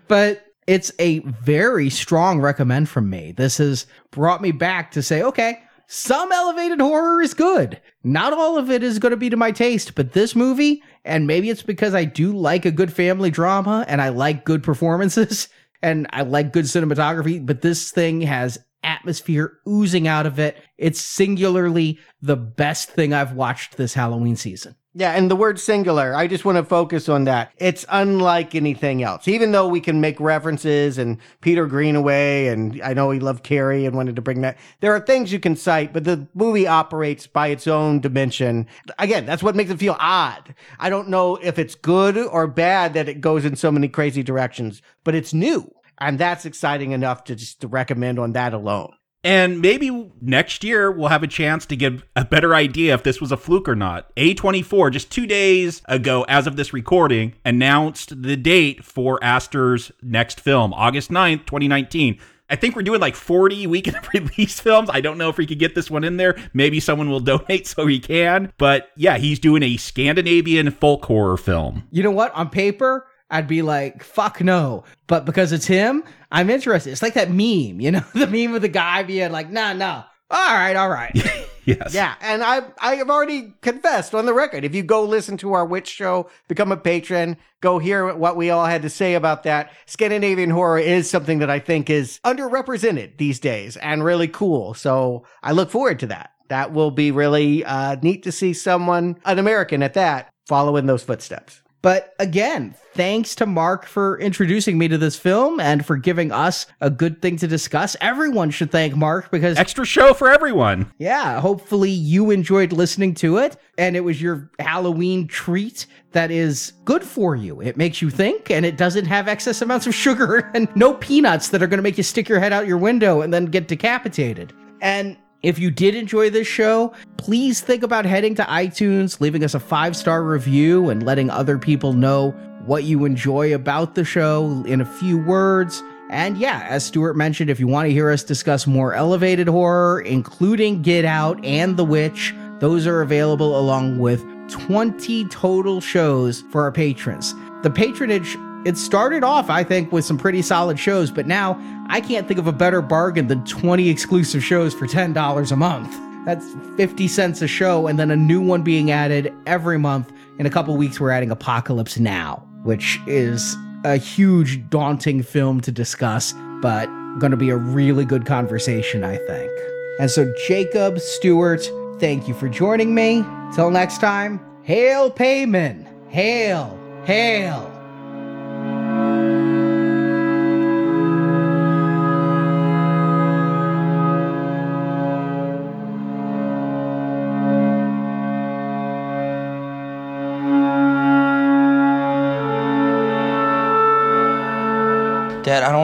G: but it's a very strong recommend from me. This has brought me back to say, okay, some elevated horror is good. Not all of it is going to be to my taste, but this movie, and maybe it's because I do like a good family drama and I like good performances and I like good cinematography, but this thing has atmosphere oozing out of it. It's singularly the best thing I've watched this Halloween season.
H: Yeah, and the word singular, I just want to focus on that. It's unlike anything else. Even though we can make references and Peter Greenaway, and I know he loved Carrie and wanted to bring that. There are things you can cite, but the movie operates by its own dimension. Again, that's what makes it feel odd. I don't know if it's good or bad that it goes in so many crazy directions, but it's new. And that's exciting enough to just to recommend on that alone.
I: And maybe next year we'll have a chance to get a better idea if this was a fluke or not. A24, just two days ago, as of this recording, announced the date for Aster's next film, August 9th, 2019. I think we're doing like 40 weekend release films. I don't know if we could get this one in there. Maybe someone will donate so he can. But yeah, he's doing a Scandinavian folk horror film.
G: You know what? On paper, I'd be like, fuck no. But because it's him, I'm interested. It's like that meme, you know, the meme of the guy being like, nah, nah. All right, all right.
I: Yes.
H: Yeah, and I I have already confessed on the record. If you go listen to our witch show, become a patron, go hear what we all had to say about that. Scandinavian horror is something that I think is underrepresented these days and really cool. So I look forward to that. That will be really uh, neat to see someone, an American at that, follow in those footsteps.
G: But again, thanks to Mark for introducing me to this film and for giving us a good thing to discuss. Everyone should thank Mark because,
I: Extra show for everyone.
G: yeah, hopefully you enjoyed listening to it and it was your Halloween treat that is good for you. It makes you think and it doesn't have excess amounts of sugar and no peanuts that are going to make you stick your head out your window and then get decapitated. And If you did enjoy this show, please think about heading to iTunes, leaving us a five star review, and letting other people know what you enjoy about the show in a few words. And yeah, as Stuart mentioned, if you want to hear us discuss more elevated horror, including Get Out and The Witch, those are available along with 20 total shows for our patrons. The patronage, it started off, I think, with some pretty solid shows, but now I can't think of a better bargain than 20 exclusive shows for $10 a month. That's 50 cents a show, and then a new one being added every month. In a couple weeks, we're adding Apocalypse Now, which is a huge, daunting film to discuss, but going to be a really good conversation, I think. And so, Jacob, Stuart, thank you for joining me. Till next time, hail Paimon! Hail! Hail!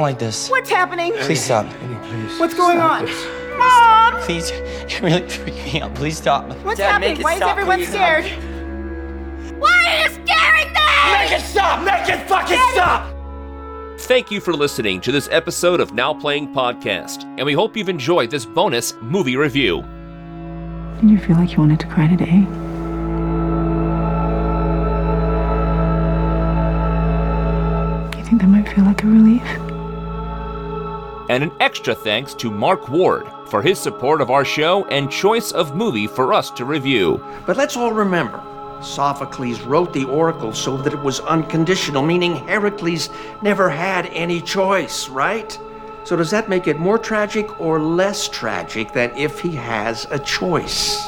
J: Like this.
K: What's happening?
J: Please stop.
K: What's going on? Mom!
J: Please, you're really freaking me out. Please stop.
K: What's
J: Dad,
K: happening?
J: make it
K: Why is everyone
J: please.
K: scared? Why are you scaring me?
J: Make it stop! Make it fucking stop!
B: Thank you for listening to this episode of Now Playing Podcast, and we hope you've enjoyed this bonus movie review.
C: Did you feel like you wanted to cry today? You think that might feel like a relief?
B: And an extra thanks to Mark Ward for his support of our show and choice of movie for us to review.
L: But let's all remember Sophocles wrote the oracle so that it was unconditional, meaning Heracles never had any choice, right? So does that make it more tragic or less tragic than if he has a choice?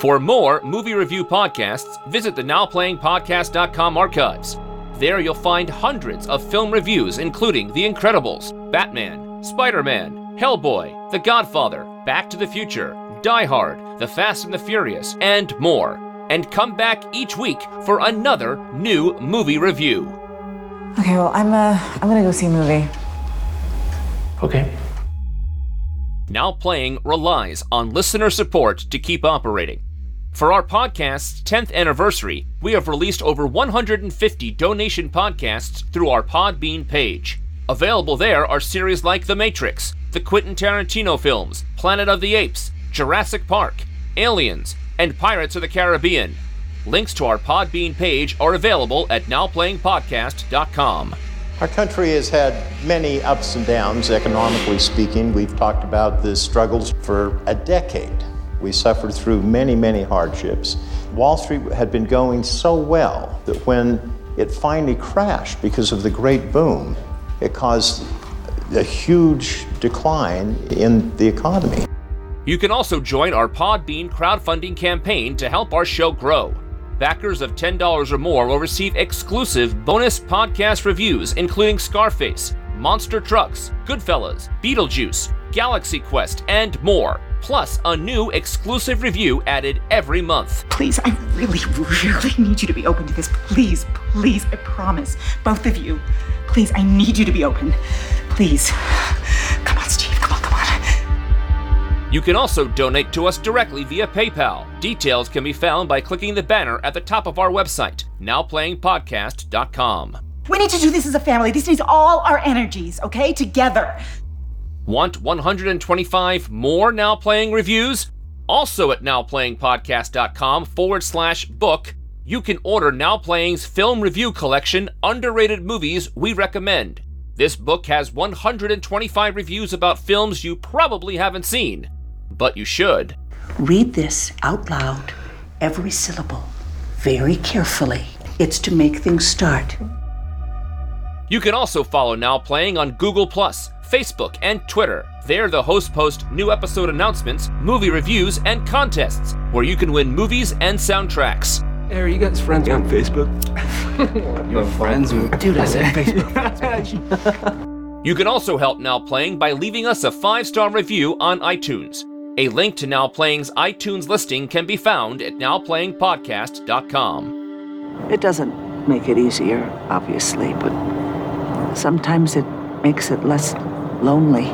B: For more movie review podcasts, visit the NowPlayingPodcast.com archives. There you'll find hundreds of film reviews, including The Incredibles, Batman, Spider Man, Hellboy, The Godfather, Back to the Future, Die Hard, The Fast and the Furious, and more. And come back each week for another new movie review.
C: Okay, well, I'm uh, I'm gonna go see a movie.
L: Okay.
B: Now Playing relies on listener support to keep operating. For our podcast's 10th anniversary, we have released over 150 donation podcasts through our Podbean page. Available there are series like The Matrix, the Quentin Tarantino films, Planet of the Apes, Jurassic Park, Aliens, and Pirates of the Caribbean. Links to our Podbean page are available at nowplayingpodcast.com.
M: Our country has had many ups and downs, economically speaking. We've talked about the struggles for a decade. We suffered through many, many hardships. Wall Street had been going so well that when it finally crashed because of the great boom, it caused a huge decline in the economy.
B: You can also join our Podbean crowdfunding campaign to help our show grow. Backers of $10 or more will receive exclusive bonus podcast reviews, including Scarface, Monster Trucks, Goodfellas, Beetlejuice, Galaxy Quest, and more. Plus, a new exclusive review added every month.
A: Please, I really, really need you to be open to this. Please, please, I promise. Both of you. Please, I need you to be open. Please. Come on, Steve. Come on, come on.
B: You can also donate to us directly via PayPal. Details can be found by clicking the banner at the top of our website, nowplayingpodcast.com.
A: We need to do this as a family. This needs all our energies, okay? Together.
B: Want 125 more Now Playing reviews? Also at nowplayingpodcast.com forward slash book, you can order Now Playing's film review collection, Underrated Movies We Recommend. This book has 125 reviews about films you probably haven't seen, but you should.
N: Read this out loud, every syllable, very carefully. It's to make things start.
B: You can also follow Now Playing on Google, Facebook, and Twitter. There, the hosts post new episode announcements, movie reviews, and contests where you can win movies and soundtracks.
O: Hey, are you guys friends on Facebook?
J: You're friends with.
O: Dude, I said Facebook.
B: You can also help Now Playing by leaving us a five star review on iTunes. A link to Now Playing's iTunes listing can be found at nowplayingpodcast.com.
N: It doesn't make it easier, obviously, but sometimes it makes it less lonely.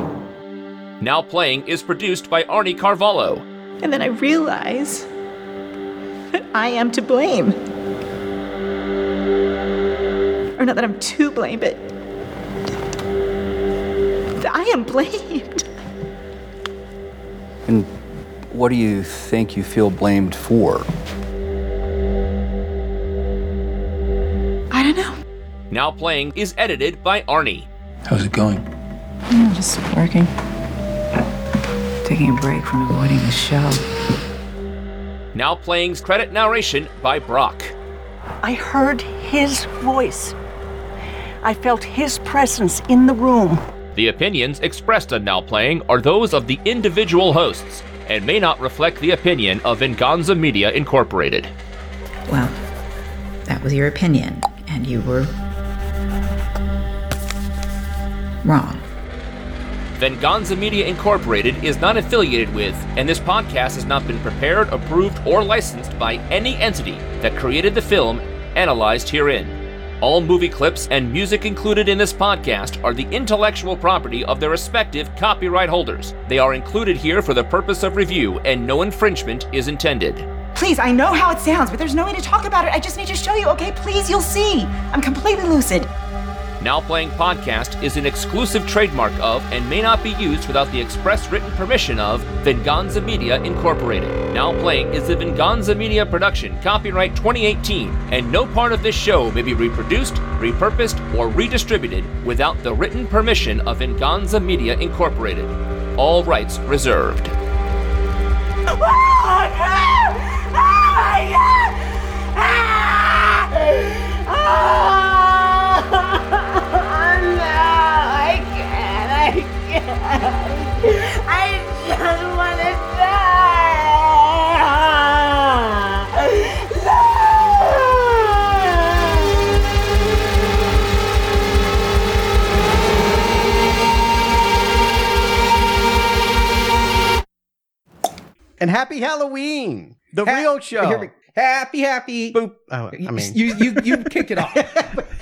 B: Now Playing is produced by Arnie Carvalho.
F: And then I realize that I am to blame. Or not that I'm to blame, but that I am blamed.
P: And what do you think you feel blamed for?
F: I don't know.
B: Now Playing is edited by Arnie.
P: How's it going?
C: Yeah, just working. Taking a break from avoiding the show.
B: Now Playing's credit narration by Brock.
N: I heard his voice. I felt his presence in the room.
B: The opinions expressed on Now Playing are those of the individual hosts and may not reflect the opinion of Venganza Media Incorporated.
Q: Well, that was your opinion, and you were wrong.
B: Venganza Media Incorporated is not affiliated with, and this podcast has not been prepared, approved, or licensed by any entity that created the film analyzed herein. All movie clips and music included in this podcast are the intellectual property of their respective copyright holders. They are included here for the purpose of review, and no infringement is intended.
F: Please, I know how it sounds, but there's no way to talk about it. I just need to show you, okay? Please, you'll see. I'm completely lucid.
B: Now Playing Podcast is an exclusive trademark of and may not be used without the express written permission of Venganza Media Incorporated. Now Playing is a Venganza Media production, copyright 2018, and no part of this show may be reproduced, repurposed, or redistributed without the written permission of Venganza Media Incorporated. All rights reserved.
K: I I just want to die.
H: And happy Halloween, the real show.
G: Here we- happy, happy.
H: Boop. Oh, I mean,
G: you you you kicked it off.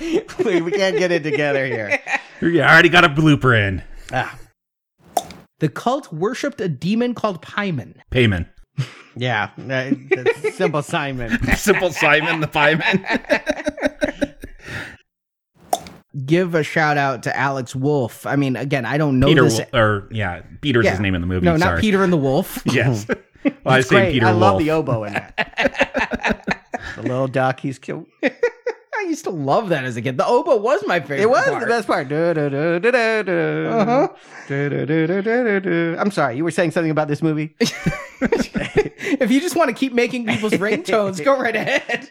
H: we, we can't get it together here.
I: Yeah, I already got a blooper in.
G: Ah. The cult worshipped a demon called Pyman.
I: Payman.
H: Yeah, uh, simple Simon.
I: Simple Simon the Pieman.
G: Give a shout out to Alex Wolff. I mean, again, I don't know
I: Peter,
G: this.
I: Wo- or yeah, Peter's
G: Yeah.
I: his name in the movie.
G: No, not
I: sorry.
G: Peter and the Wolf.
I: Yes. well, I
H: It's
I: say
H: great.
I: Peter
H: I
I: Wolf.
H: love the oboe in that. the little duck he's killed.
G: I used to love that as a kid. The oboe was my favorite.
H: It was
G: part.
H: the best part. Du- du- du- du- du- du.
G: Uh-huh.
H: Du- du- du- du- du- du- du. I'm sorry, you were saying something about this movie?
G: if you just want to keep making people's ringtones, go right ahead.